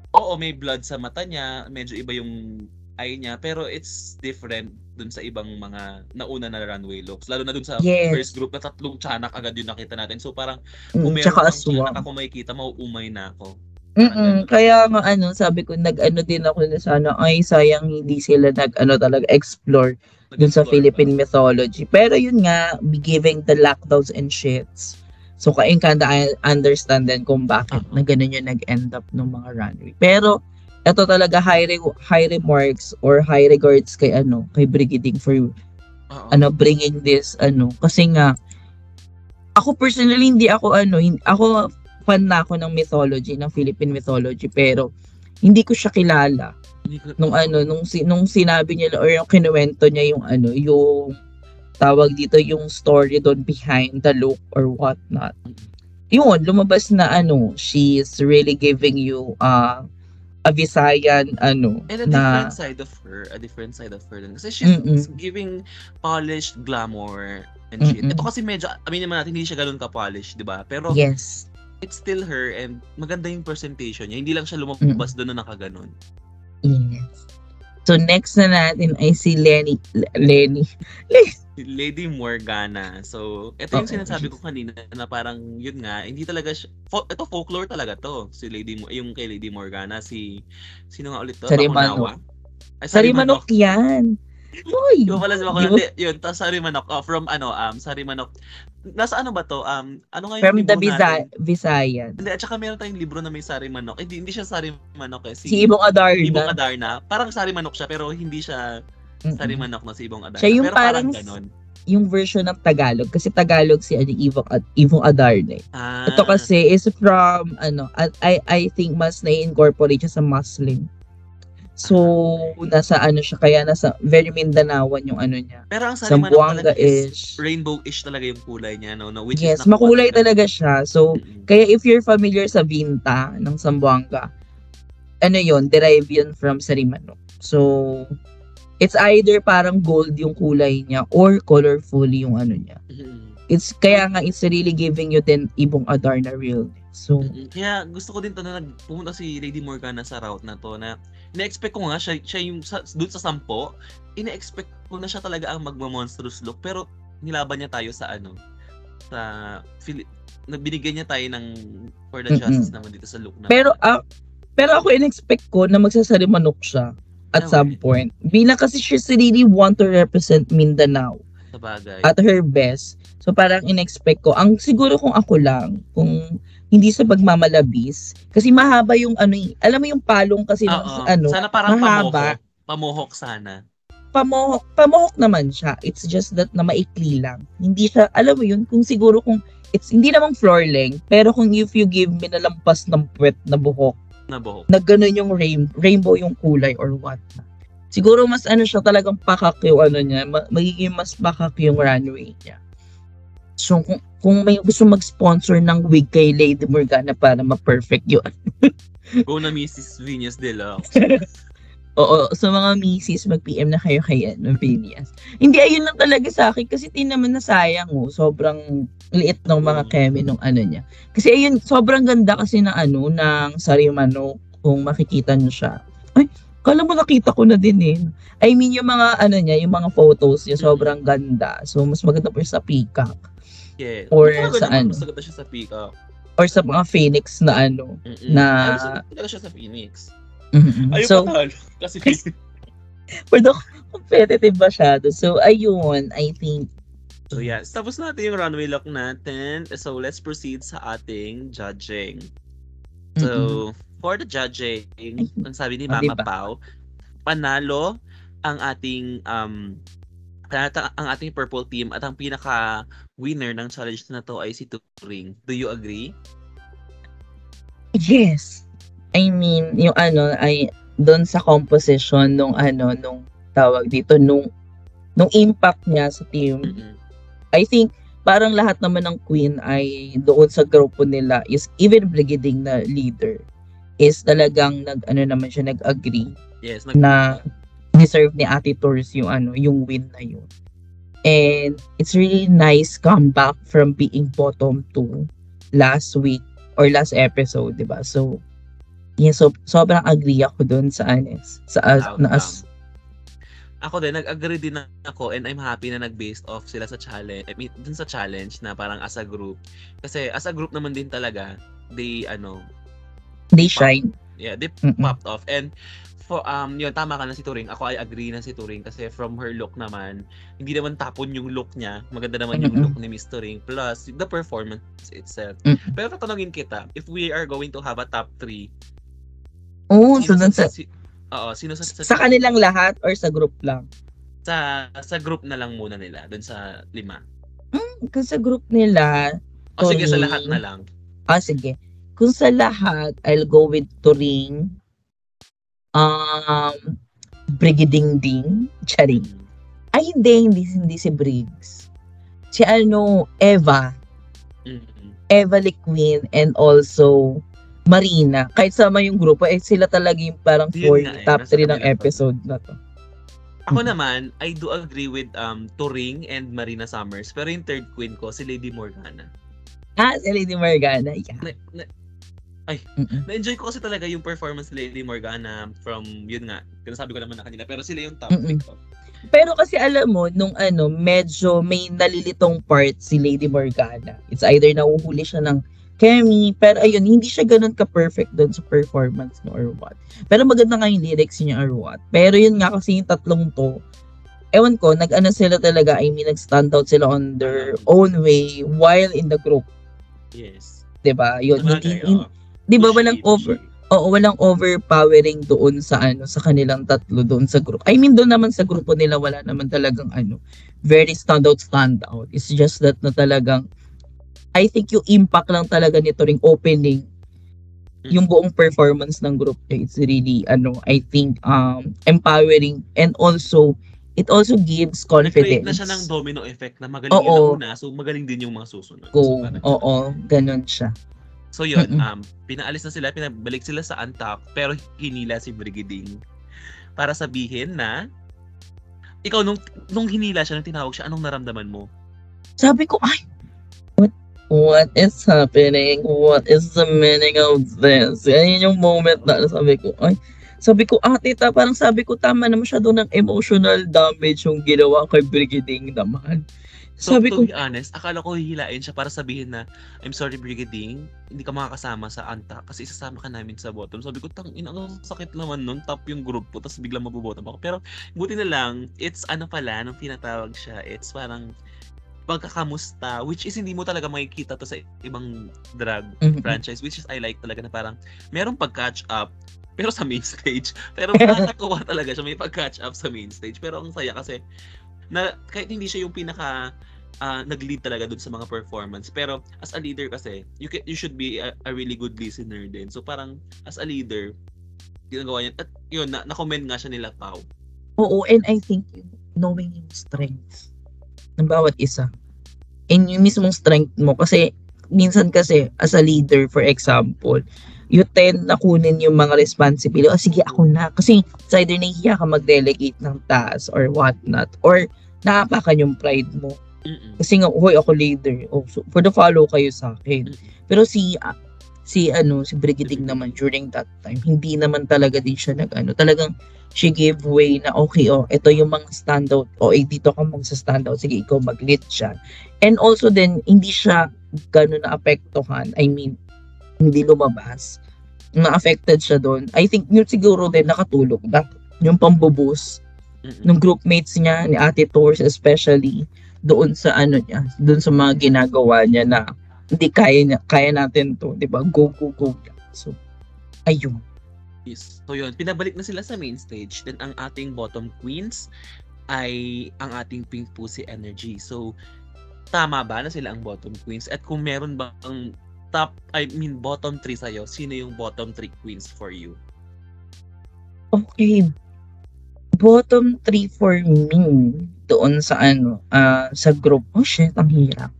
oo may blood sa mata niya medyo iba yung eye niya pero it's different dun sa ibang mga nauna na runway looks lalo na dun sa Yes. first group na tatlong tiyanak agad yung nakita natin so parang kung Mm, meron tiyanak ako makikita mauumay na ako Mm-mm. Kaya nga ano, sabi ko, nag-ano din ako na sana, ay sayang hindi sila nag-ano talaga explore dun sa Philippine ba? mythology. Pero yun nga, be giving the lockdowns and shits. So, kain ka I understand din kung bakit Uh-huh. na ganun yung nag-end up ng mga runway. Pero, ito talaga high, re- high remarks or high regards kay ano, kay Brigading for Oo. ano bringing this ano kasi nga ako personally hindi ako ano hin- ako fan na ako ng mythology ng Philippine mythology pero hindi ko siya kilala nung ano nung nung sinabi niya or yung kinuwento niya yung ano yung tawag dito yung story doon behind the look or what not yun lumabas na ano she is really giving you uh, a Visayan ano And a na different side of her, a different side of her din. Kasi she's Mm-mm. giving polished glamour and shit. Mm-mm. Ito kasi medyo, aminin naman natin, hindi siya ganun ka-polished, di ba? Pero yes it's still her and maganda yung presentation niya. Hindi lang siya lumabas doon na nakaganon. Yes. So next na natin ay si Lenny. Le- Lenny. Lady Morgana. So, ito yung Oo. sinasabi ko kanina na parang yun nga, hindi talaga siya, fo- ito folklore talaga to. Si Lady Mo- yung kay Lady Morgana, si sino nga ulit to? Sarimanok. Takunawa? Ay, Sarimanok yan. Uy! Yung pala si Di Makunan. ba? Di- Yun, tas Sarimanok. Oh, from ano, um, Sarimanok. Nasa ano ba to? Um, ano nga yung From the Visa? Visayan. Hindi, at saka meron tayong libro na may Sarimanok. Hindi, hindi siya Sarimanok eh. Si, Si Ibong Adarna. Ibong Adarna. Parang Sarimanok siya, pero hindi siya Mm-mm. Sarimanok na si Ibong Adarna. Siya yung pero parang, parang- ganon. Yung version ng Tagalog. Kasi Tagalog si ano, Ibong, Ad- Ibong Adarna. eh. Ah, Ito kasi is from, ano, at I, I think mas na-incorporate siya sa Muslim. So, nasa ano siya, kaya nasa very Mindanawan yung ano niya. Pero ang Zamboanga talaga is, is, rainbow-ish talaga yung kulay niya, no? no which yes, is makulay talaga. siya. So, Mm-mm. Kaya if you're familiar sa Vinta ng Zamboanga, ano yon derive yun from Sarimanok. So, it's either parang gold yung kulay niya or colorful yung ano niya. Mm-mm. It's kaya nga it's really giving you din ibong Adarna realness. So. Kaya gusto ko din to na nagpumunta si Lady Morgana sa route na to na ina-expect ko nga siya, siya yung sa, doon sa sampo, ina-expect ko na siya talaga ang magma-monstrous look pero nilaban niya tayo sa ano sa Phili- nabinigyan niya tayo ng for the justice naman dito sa look na pero ah, pero ako in-expect ko na magsasarimanok siya at Okay. some point. Bilang kasi she's really want to represent Mindanao. sa bagay. at her best. So parang in-expect ko, ang siguro kung ako lang, kung hindi sa pagmamalabis, kasi mahaba yung ano, eh, alam mo yung palong kasi ng ano, sana parang mahaba. pamohok. Pamohok sana. pamohok, pamohok naman siya. It's just that na maikli lang. Hindi siya, alam mo yun, kung siguro kung, it's hindi namang floor length, pero kung if you give me na lampas ng puwet na buhok, Na buhok. na ganun yung rain, rainbow yung kulay or what. Siguro mas ano siya talagang pakak yung ano niya, ma- magiging mas pakak yung runway niya. So kung, kung may gusto mag-sponsor ng wig kay Lady Morgana para ma-perfect yun. Go na Mrs. Venus Deluxe. Oo, sa mga misis, mag-PM na kayo kay ano, Phineas. Hindi, ayun lang talaga sa akin kasi tinaman na sayang oh. Sobrang liit ng mga Mm. keme nung ano niya. Kasi ayun, sobrang ganda kasi na ano, ng Sarimano, kung makikita niyo siya. Ay, kala mo nakita ko na din eh. I mean, yung mga ano niya, yung mga photos niya, Mm. sobrang ganda. So, mas maganda pa sa Peacock. Yeah. Or Talaga sa ano? Maganda siya sa peacock. Or sa mga Phoenix na ano. Mm-mm. Na- Ay, talaga siya sa Phoenix. Mhm. Ayaw So, patalo. Kasi pero competitive masyado. So, ayun, I think, So yeah, tapos natin yung runway look natin. So let's proceed sa ating judging. So, for the judging, ang sabi ni Oh, Mama diba? Pau, panalo ang ating um panalo ang ating purple team at ang pinaka winner ng challenge na to ay si Turing. Do you agree? Yes. I mean, yung ano ay doon sa composition nung ano nung tawag dito nung nung impact niya sa team. Mm-mm. I think parang lahat naman ng queen ay doon sa grupo nila is even Brigading na leader is talagang nag ano naman siya nag-agree Yes, nag na deserve ni Ate Tours yung ano yung win na yun. And it's really nice comeback from being bottom two last week or last episode, 'di ba? So yeah, so sobrang agree ako doon sa Anes. Sa as, na as Ako din, nag-agree din ako and I'm happy na nag-based off sila sa challenge. I mean, dun sa challenge na parang as a group. Kasi as a group naman din talaga, they, ano, they shine. yeah, they Mm-mm. popped off. And for um yun tama ka na si Turing. Ako ay agree na si Turing kasi from her look naman, hindi naman tapon yung look niya. Maganda naman yung look ni Miss Turing plus the performance itself. Mm-mm. Pero tatanungin kita, if we are going to have a top 3, Oo, so sa, si, Oo, sino sa, sa, sa kanilang lahat or sa group lang? sa sa group na lang muna nila dun sa lima. Kasi sa group nila, O sige sa Turing. lahat na lang. ah sige, kung sa lahat, I'll go with Turing, um, Brigading Ding, Charing. Ay, hindi, hindi, hindi si Briggs. Si ano, Eva. Mm-mm. Eva Liquin and also Marina. Kahit sama yung grupo, eh sila talaga yung parang Yun four, eh, top 3 ng episode na to. Ako naman, I do agree with um Turing and Marina Summers. Pero yung third queen ko, si Lady Morgana. Ah, si Lady Morgana. Yeah. Na, na, Mm-mm. na-enjoy ko kasi talaga yung performance ni Lady Morgana from, yun nga, sinasabi ko naman na kanina. Pero sila yung top Mm-mm. ko. Pero kasi alam mo, nung ano, medyo may nalilitong part si Lady Morgana. It's either nahuhuli siya ng Kemi, pero ayun, hindi siya ganun ka-perfect doon sa performance no or what. Pero maganda nga yung lyrics niya or what. Pero yun nga kasi yung tatlong to, ewan ko, nag-ano sila talaga, I mean, nag-stand out sila on their own way while in the group. Yes. 'di ba? Yun, hindi, Sabagay, oo. 'Di ba walang over. Oo, walang overpowering doon sa ano sa kanilang tatlo doon sa group. I mean doon naman sa grupo nila wala naman talagang ano very standout standout. It's just that na talagang I think yung impact lang talaga nito ring opening yung buong performance ng group eh, it's really ano I think um empowering and also it also gives confidence. na siya ng domino effect na magaling Oo. yung una, so magaling din yung mga susunod. Go. So, Oo, ganun siya. So yun, um, pinaalis na sila, pinabalik sila sa Antap, pero hinila si Brigading para sabihin na ikaw nung nung hinila siya, nung tinawag siya, anong naramdaman mo? Sabi ko, ay, what, what is happening? What is the meaning of this? Yan yung moment na sabi ko, ay, sabi ko, ah, tita, parang sabi ko, tama na masyado ng emotional damage yung ginawa kay Brigading naman. So Sabi to ko, be honest, akala ko hihilain siya para sabihin na I'm sorry Brigading, hindi ka makakasama sa Anta kasi isasama ka namin sa bottom. Sabi ko, tang ina, ang sakit naman nun, top yung group po, tapos biglang mabubottom ako. Pero buti na lang, it's ano pala, nung tinatawag siya, it's parang pagkakamusta, which is hindi mo talaga makikita to sa ibang drag Mhm. franchise, which is I like talaga na parang merong pag-catch up, pero sa main stage. Pero nakakatuwa talaga siya, may pag-catch up sa main stage. Pero ang saya kasi, na kahit hindi siya yung pinaka ah, nag-lead talaga dun sa mga performance. Pero as a leader kasi, you can, you should be a, a really good listener din. So parang as a leader, ginagawa niya. At yun, na, na-comment nga siya nila Pau. oo, and I think knowing yung strength ng bawat isa. And yung mismong strength mo, kasi minsan kasi as a leader, for example, you tend na kunin yung mga responsibility. O sige, ako na. Kasi it's either nahihiya ka mag-delegate ng task or whatnot. Or naapakan yung pride mo. Kasi nga, hoy, ako leader. Oh, so, for the follow kayo sa akin. Pero si, ah, si, ano, si Brigading naman during that time, hindi naman talaga din siya nag, ano, talagang she gave way na, okay, oh, ito yung mga standout. O, eh, dito ka magsa-standout. Sige, ikaw mag-lead siya. And also then, hindi siya gano'n na-apektuhan. I mean, hindi lumabas. Na-affected siya doon. I think yun siguro din nakatulog. That, yung pambubus ng groupmates niya, ni Ate Tours especially, doon sa ano niya, doon sa mga ginagawa niya na hindi kaya niya, kaya natin to, 'di ba? Go go go. So ayun. Yes. So yun, pinabalik na sila sa main stage. Then ang ating bottom queens ay ang ating Pink Pussy Energy. So, tama ba na sila ang bottom queens? At kung meron ba ang top, I mean bottom 3 sa'yo, sino yung bottom 3 queens for you? Okay. Bottom 3 for me doon sa ano, ah sa group. Oh shit, ang hirap.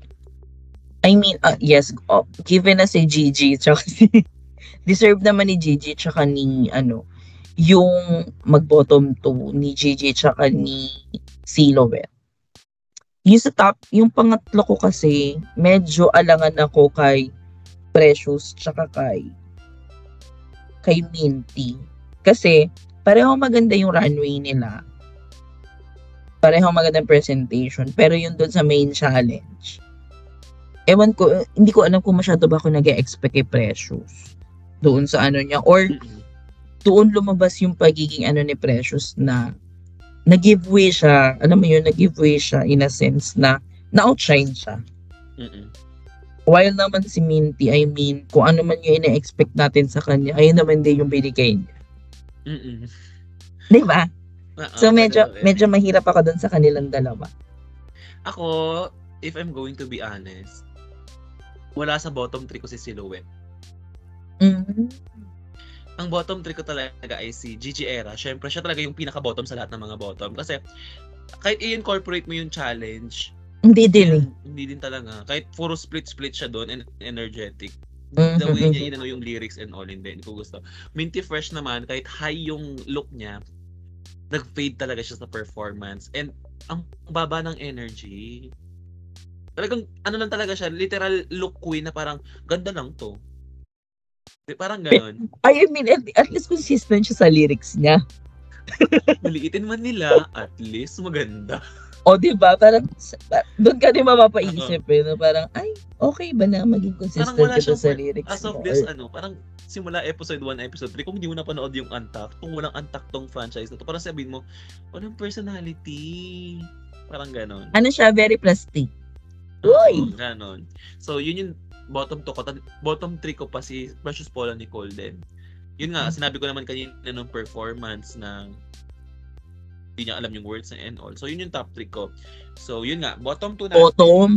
I mean, uh, yes, oh, given na si Gigi, tsaka si, deserve naman ni Gigi, tsaka ni, ano, yung mag-bottom 2 ni Gigi, tsaka ni Silhouette. Yung sa top, yung pangatlo ko kasi, medyo alangan ako kay Precious, tsaka kay kay Minty. Kasi, pareho maganda yung runway nila. Pareho maganda presentation. Pero yung doon sa main challenge, ewan ko, hindi ko alam kung masyado ba ako nag expect kay Precious. Doon sa ano niya. Or, doon lumabas yung pagiging ano ni Precious na nag-giveaway siya. Alam mo yun, nag-giveaway siya in a sense na na-outshine siya. Mm-mm. While naman si Minty, I mean, kung ano man yung ina-expect natin sa kanya, ayun naman din yung binigay niya. Mm-mm. Di ba? Oo, So medyo rin. medyo mahirap ako doon sa kanilang dalawa. Ako, if I'm going to be honest, wala sa bottom 3 ko si Silhouette. Mm. Ang bottom 3 ko talaga ay si Gigi Era. Syempre, siya talaga yung pinaka-bottom sa lahat ng mga bottom. Kasi, kahit i-incorporate mo yung challenge, Hindi din eh. yun, hindi din talaga. Kahit puro split-split siya doon and energetic. Mhm, The way niya inano yung lyrics and all, hindi, hindi ko gusto. Minty Fresh naman, kahit high yung look niya, nag-fade talaga siya sa performance. And ang baba ng energy. Talagang, ano lang talaga siya, literal look queen na parang, ganda lang to. Di, parang ganon. I mean, at, at least consistent siya sa lyrics niya. Maliitin man nila, at least maganda. O, di ba? Parang, doon ka din mapapaisip eh, na parang, ay, okay ba na maging consistent ka sa lyrics As of mo? this, Or- ano, parang simula episode 1, episode 3, kung hindi mo napanood yung Untact, kung walang Untact tong franchise na to, parang sabihin mo, walang personality. Parang ganon. ano siya, very plastic. Uy! ganon. So, yun yung bottom 2 ko. Bottom 3 ko pa si Precious Paula Nicole din. Yun nga, Mm. sinabi ko naman kanina nung performance na hindi niya alam yung words na and all. So, yun yung top 3 ko. So, yun nga, bottom 2 natin. Bottom.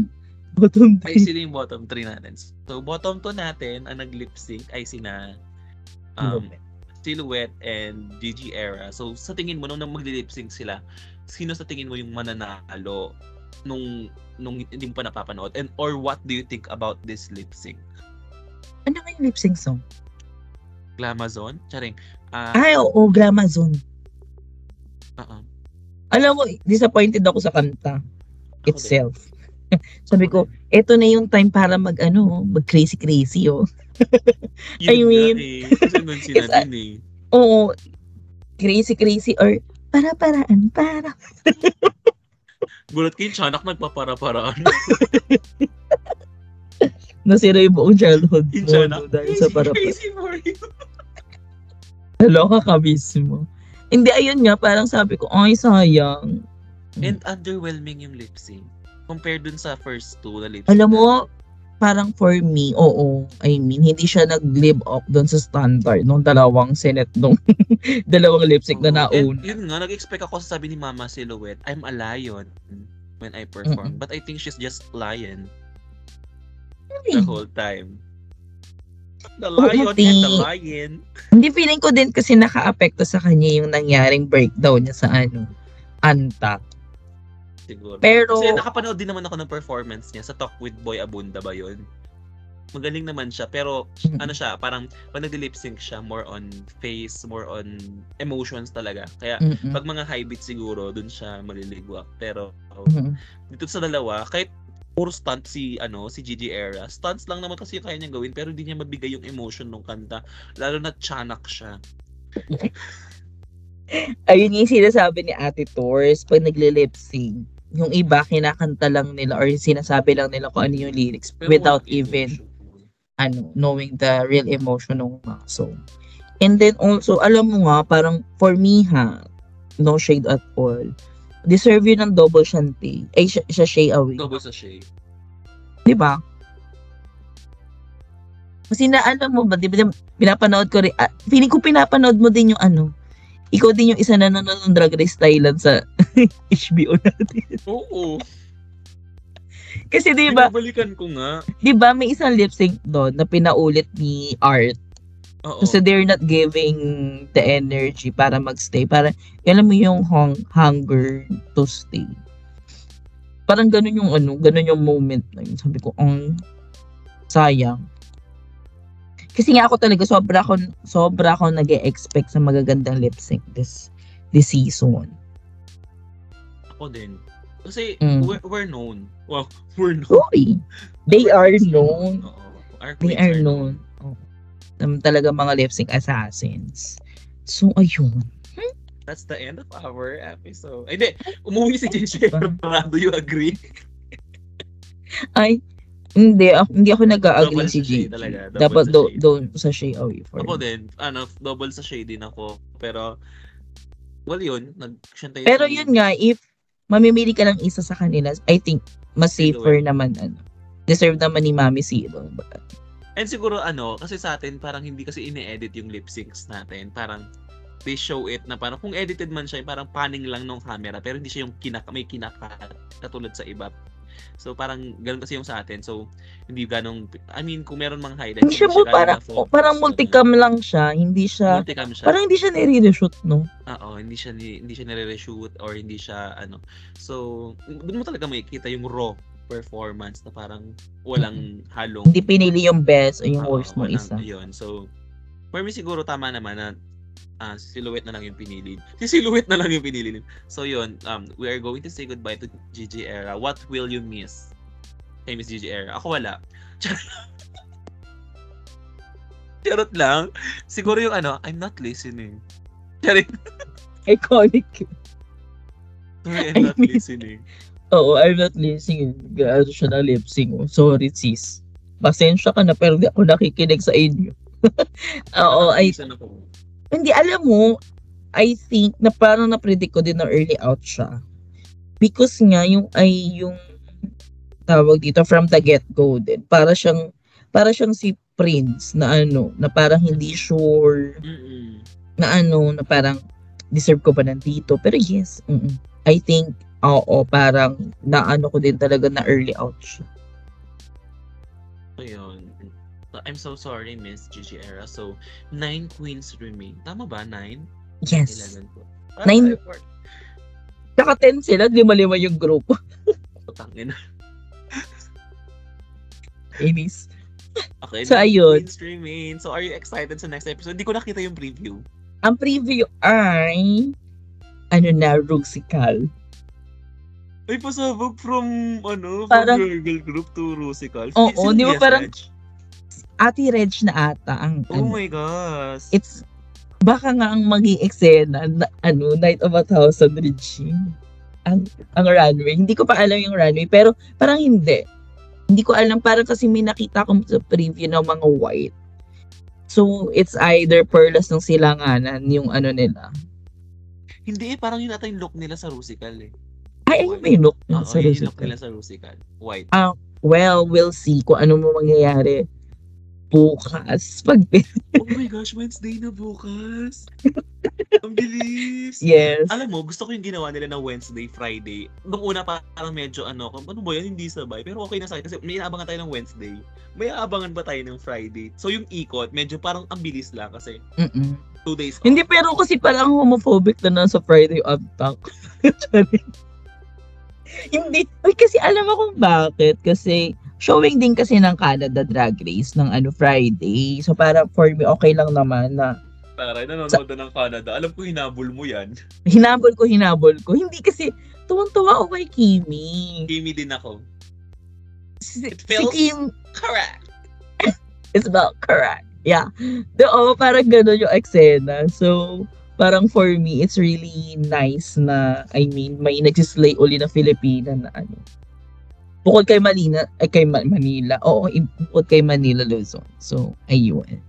Bottom ay three. sila yung bottom 3 natin. So, bottom 2 natin, ang nag-lip sync ay sina um, Silhouette and Gigi Era. So, sa tingin mo, nung mag-lip sync sila, sino sa tingin mo yung mananalo nung nung hindi mo pa napapanood? And or what do you think about this lip sync? Ano nga yung lip sync song? Glamazon? Charing. Ah, Ay, oo, Glamazon. uh Alam mo, disappointed ako sa kanta itself. Sabi ko, eto na yung time para mag ano, mag crazy crazy oh. I mean- eh. Kasi nun sila din eh. Oo, crazy crazy or para paraan para. Gulat yung tiyanak nagpapara-paraan. Nasira yung buong childhood mo tiyanak, dahil sa para crazy for you. Naloka ka mismo. Hindi, ayun nga, parang sabi ko, ay sayang. And underwhelming yung lip sync. Compared dun sa first two na lip sync. Alam mo, parang for me, oo, I mean, hindi siya nag-live up doon sa standard nung dalawang senate nung dalawang lip sync na Oo. And nauna. yun nga, nag-expect ako sa sabi ni Mama Silhouette, I'm a lion when I perform. Mm-mm. But I think she's just lion the whole time. The lion and the Hindi. lion. Hindi feeling ko din kasi naka-apekto sa kanya yung nangyaring breakdown niya sa ano, antak. Siguro. Pero, Kasi nakapanood din naman ako ng performance niya sa Talk with Boy Abunda ba yun? Magaling naman siya, pero Mm. ano siya, parang pag nag-lip sync siya, more on face, more on emotions talaga. Kaya Mm-mm. pag mga high beat siguro, dun siya maliligwak. Pero Mm-mm. dito sa dalawa, kahit puro stunt si ano si Gigi Era. Stunts lang naman kasi yung kaya niyang gawin pero hindi niya mabigay yung emotion ng kanta. Lalo na tiyanak siya. ayun yung sinasabi ni Ate Tors pag nagle-lip sync. Yung iba, kinakanta lang nila or sinasabi lang nila kung ano yung lyrics Pero without even emotion. ano, knowing the real emotion ng mga song. And then also, alam mo nga, parang for me ha, no shade at all, deserve yun ng double shanty. Ay, siya Shay Away. Double sa Shay. Di ba? Kasi na alam mo ba, di ba, pinapanood ko rin, ah, feeling ko pinapanood mo din yung ano, ikaw din yung isa na nanonood ng Drag Race Thailand sa HBO natin. Oo. Kasi di ba, Binabalikan ko nga. di ba may isang lip sync doon na pinaulit ni Art Oo. Kasi they're not giving the energy para magstay. Para, alam mo yung hung- hunger to stay. Parang ganun yung ano, ganun yung moment na yun. Sabi ko, ang Sayang. Kasi nga ako talaga, sobra ako, sobra ako nag expect sa magagandang lip sync this, this season. Ako din. Kasi Mm. we're, we're known. Well, we're known. Uy! They are known. Oo. Our They queens are known. Oh. Um, talaga mga lip sync assassins. So, ayun. That's the end of our episode. Ay, hindi. Umuwi si JJ. Do you agree? Ay, hindi. Ako, hindi ako nag-agree si JJ. talaga, Dapat do, doon sa shade away for Ako din. Ano, double sa shade din ako. Pero, well yun. Nag, tayo Pero yun nga, if mamimili ka lang isa sa kanila, I think mas safer naman ano. Deserve naman ni Mami Zero. And siguro ano, kasi sa atin parang hindi kasi ine-edit yung lip syncs natin. Parang they show it na parang kung edited man siya, parang panning lang ng camera pero hindi siya yung kinaka, may kinakat katulad sa iba. So parang ganun kasi yung sa atin. So hindi ganong I mean kung meron mang highlights Hindi siya mo parang na-focus, parang multicam lang siya, hindi siya multicam siya. parang hindi siya nire-reshoot no. Oo, hindi siya hindi siya nire-reshoot or hindi siya ano. So doon mo talaga makikita yung raw performance na parang walang halong Hindi pinili yung best o yung Oo, worst mo walang- isa. Yun. So, for me siguro tama naman na ah, silhouette na lang yung pinili. Si silhouette na lang yung pinili. So yun, um, we are going to say goodbye to Gigi Era. What will you miss? Kay Miss Gigi Era. Ako wala. Charot lang. Siguro yung ano, I'm not listening. Charot. Iconic. I'm not mean- listening. Oo, I'm not listening. Gaano siya na lip sync. oh. Sorry sis. Pasensya ka na pero di ako nakikinig sa inyo. Oo, I. Hindi, alam mo, I think na parang na-predict ko din na early out siya. Because nga, yung ay yung tawag dito from the get-go din. Para siyang, para siyang si Prince na ano, na parang hindi sure, Mm-mm. na ano, na parang deserve ko ba nandito. Pero yes, mm I think, oo, parang naano ko din talaga na early out siya. So yun. I'm so sorry, Miss Gigi Era. So, nine queens remain. Tama ba? Nine? Yes. Eleven po. Nine. Ah, four. Tsaka 10 sila, lima-lima yung grupo. Putangin. Inis. Okay, So, nine ayun. queens remain. So, are you excited sa next episode? Hindi ko nakita yung preview. Ang preview ay ano na, Rusical. Ay, pasabog from, ano, from Parang- girl, girl group to Rusical. Oo, Sino di ba parang- Reg? Ate Reg na ata ang Oh ano. my gosh. It's baka nga ang maging eksena na ano, Night of a Thousand Regime. Ang, ang runway. Hindi ko pa alam yung runway, pero parang hindi. Hindi ko alam, parang kasi may nakita ko sa preview ng mga white. So, it's either Perlas ng Silanganan, yung ano nila. Hindi eh, parang yun ata yung look nila sa Rusical eh. Ay, ay, may look Oo, na sa yun yung look Rusical. nila sa Rusical. White. Well, we'll see kung ano mo mangyayari bukas. Pag, oh my gosh, Wednesday na bukas. Ang bilis. yes. Alam mo, gusto ko yung ginawa nila na Wednesday, Friday. Nung una pa, parang medyo ano, kung ano ba yan, hindi sabay. Pero okay na sa akin kasi may inaabangan tayo ng Wednesday. May aabangan ba tayo ng Friday? So yung ikot, medyo parang ang bilis lang kasi Mm-mm. two days off. Hindi, pero kasi parang homophobic na nasa Friday on talk. Hindi. Uy, kasi alam mo kung bakit. Kasi showing din kasi ng Canada Drag Race ng ano Friday. So para for me, okay lang naman na Taray, nanonood na ng Canada. Alam ko hinabol mo yan. hinabol ko, hinabol ko. Hindi kasi tuwang-tuwa ako kay Kimi. Kimi din ako. Si, It si feels- Kim Correct. is about correct. Yeah. The, oh, parang gano'n yung eksena. So, parang for me, it's really nice na, I mean, may nagsislay uli na Filipina na ano. Bukod kay Manila, ay kay Ma- Manila. Oo, bukod kay Manila Luzon. So, ayun.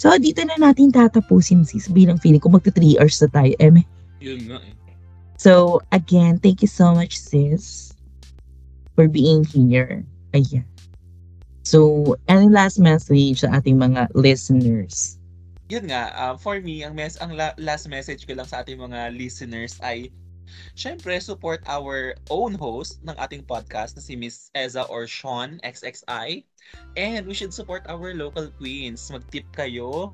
So, dito na natin tatapusin sis. Bilang feeling ko magta 3 hours na tayo. Eh, Yun nga eh. So, again, thank you so much, sis, for being here. Ayan. So, any last message sa ating mga listeners? Yun nga, uh, for me, ang mes ang la- last message ko lang sa ating mga listeners ay Siyempre, support our own host ng ating podcast na si Miss Eza or Sean XXI. And we should support our local queens. Mag-tip kayo.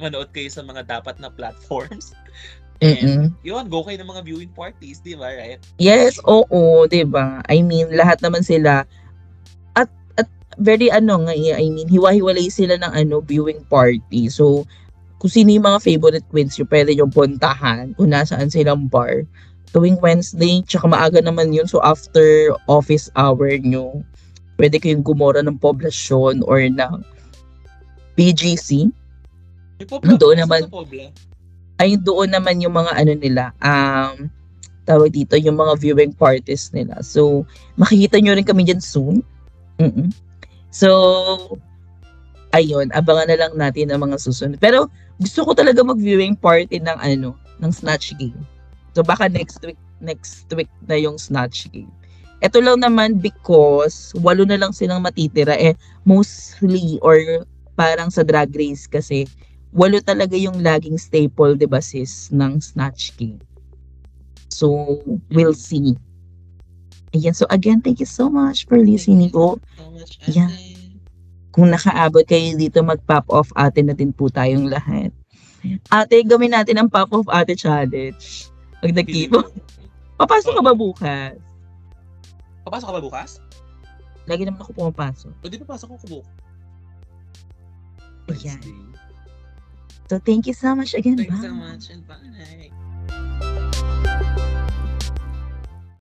Manood kayo sa mga dapat na platforms. Mm-mm. Yun, go kayo ng mga viewing parties, di ba, right? Yes, oo, 'di ba? I mean, lahat naman sila at at very ano nga, I mean, hiwa-hiwalay sila ng ano, viewing party. So, kung sino yung mga favorite queens yung pwede yung puntahan, kung nasaan silang bar, tuwing Wednesday, tsaka maaga naman yun. So, after office hour nyo, pwede kayong gumora ng poblasyon or ng Pobla. Doon naman. Pobla? Ay, doon naman yung mga ano nila, um, tawag dito, yung mga viewing parties nila. So, makikita nyo rin kami dyan soon. mm So, ayun, abangan na lang natin ang mga susunod. Pero, gusto ko talaga mag-viewing party ng ano, ng Snatch Game. So, baka next week, next week na yung Snatch Game. Ito lang naman because walo na lang silang matitira eh mostly or parang sa drag race kasi walo talaga yung laging staple, di ba sis, ng Snatch Game. So, we'll see. Ayan, so again, thank you so much for listening ko. So much, Yeah. Kung nakaabot kayo dito, mag-pop off ate na din po tayong lahat. Ate, gawin natin ang pop off ate challenge. Pag nag-keep, papasok ka ba bukas? Papasok ka ba bukas? Lagi naman ako pumapasok. O di papasok ko bukas? Ayan. So, thank you so much again. Thanks Bye. so much and bye.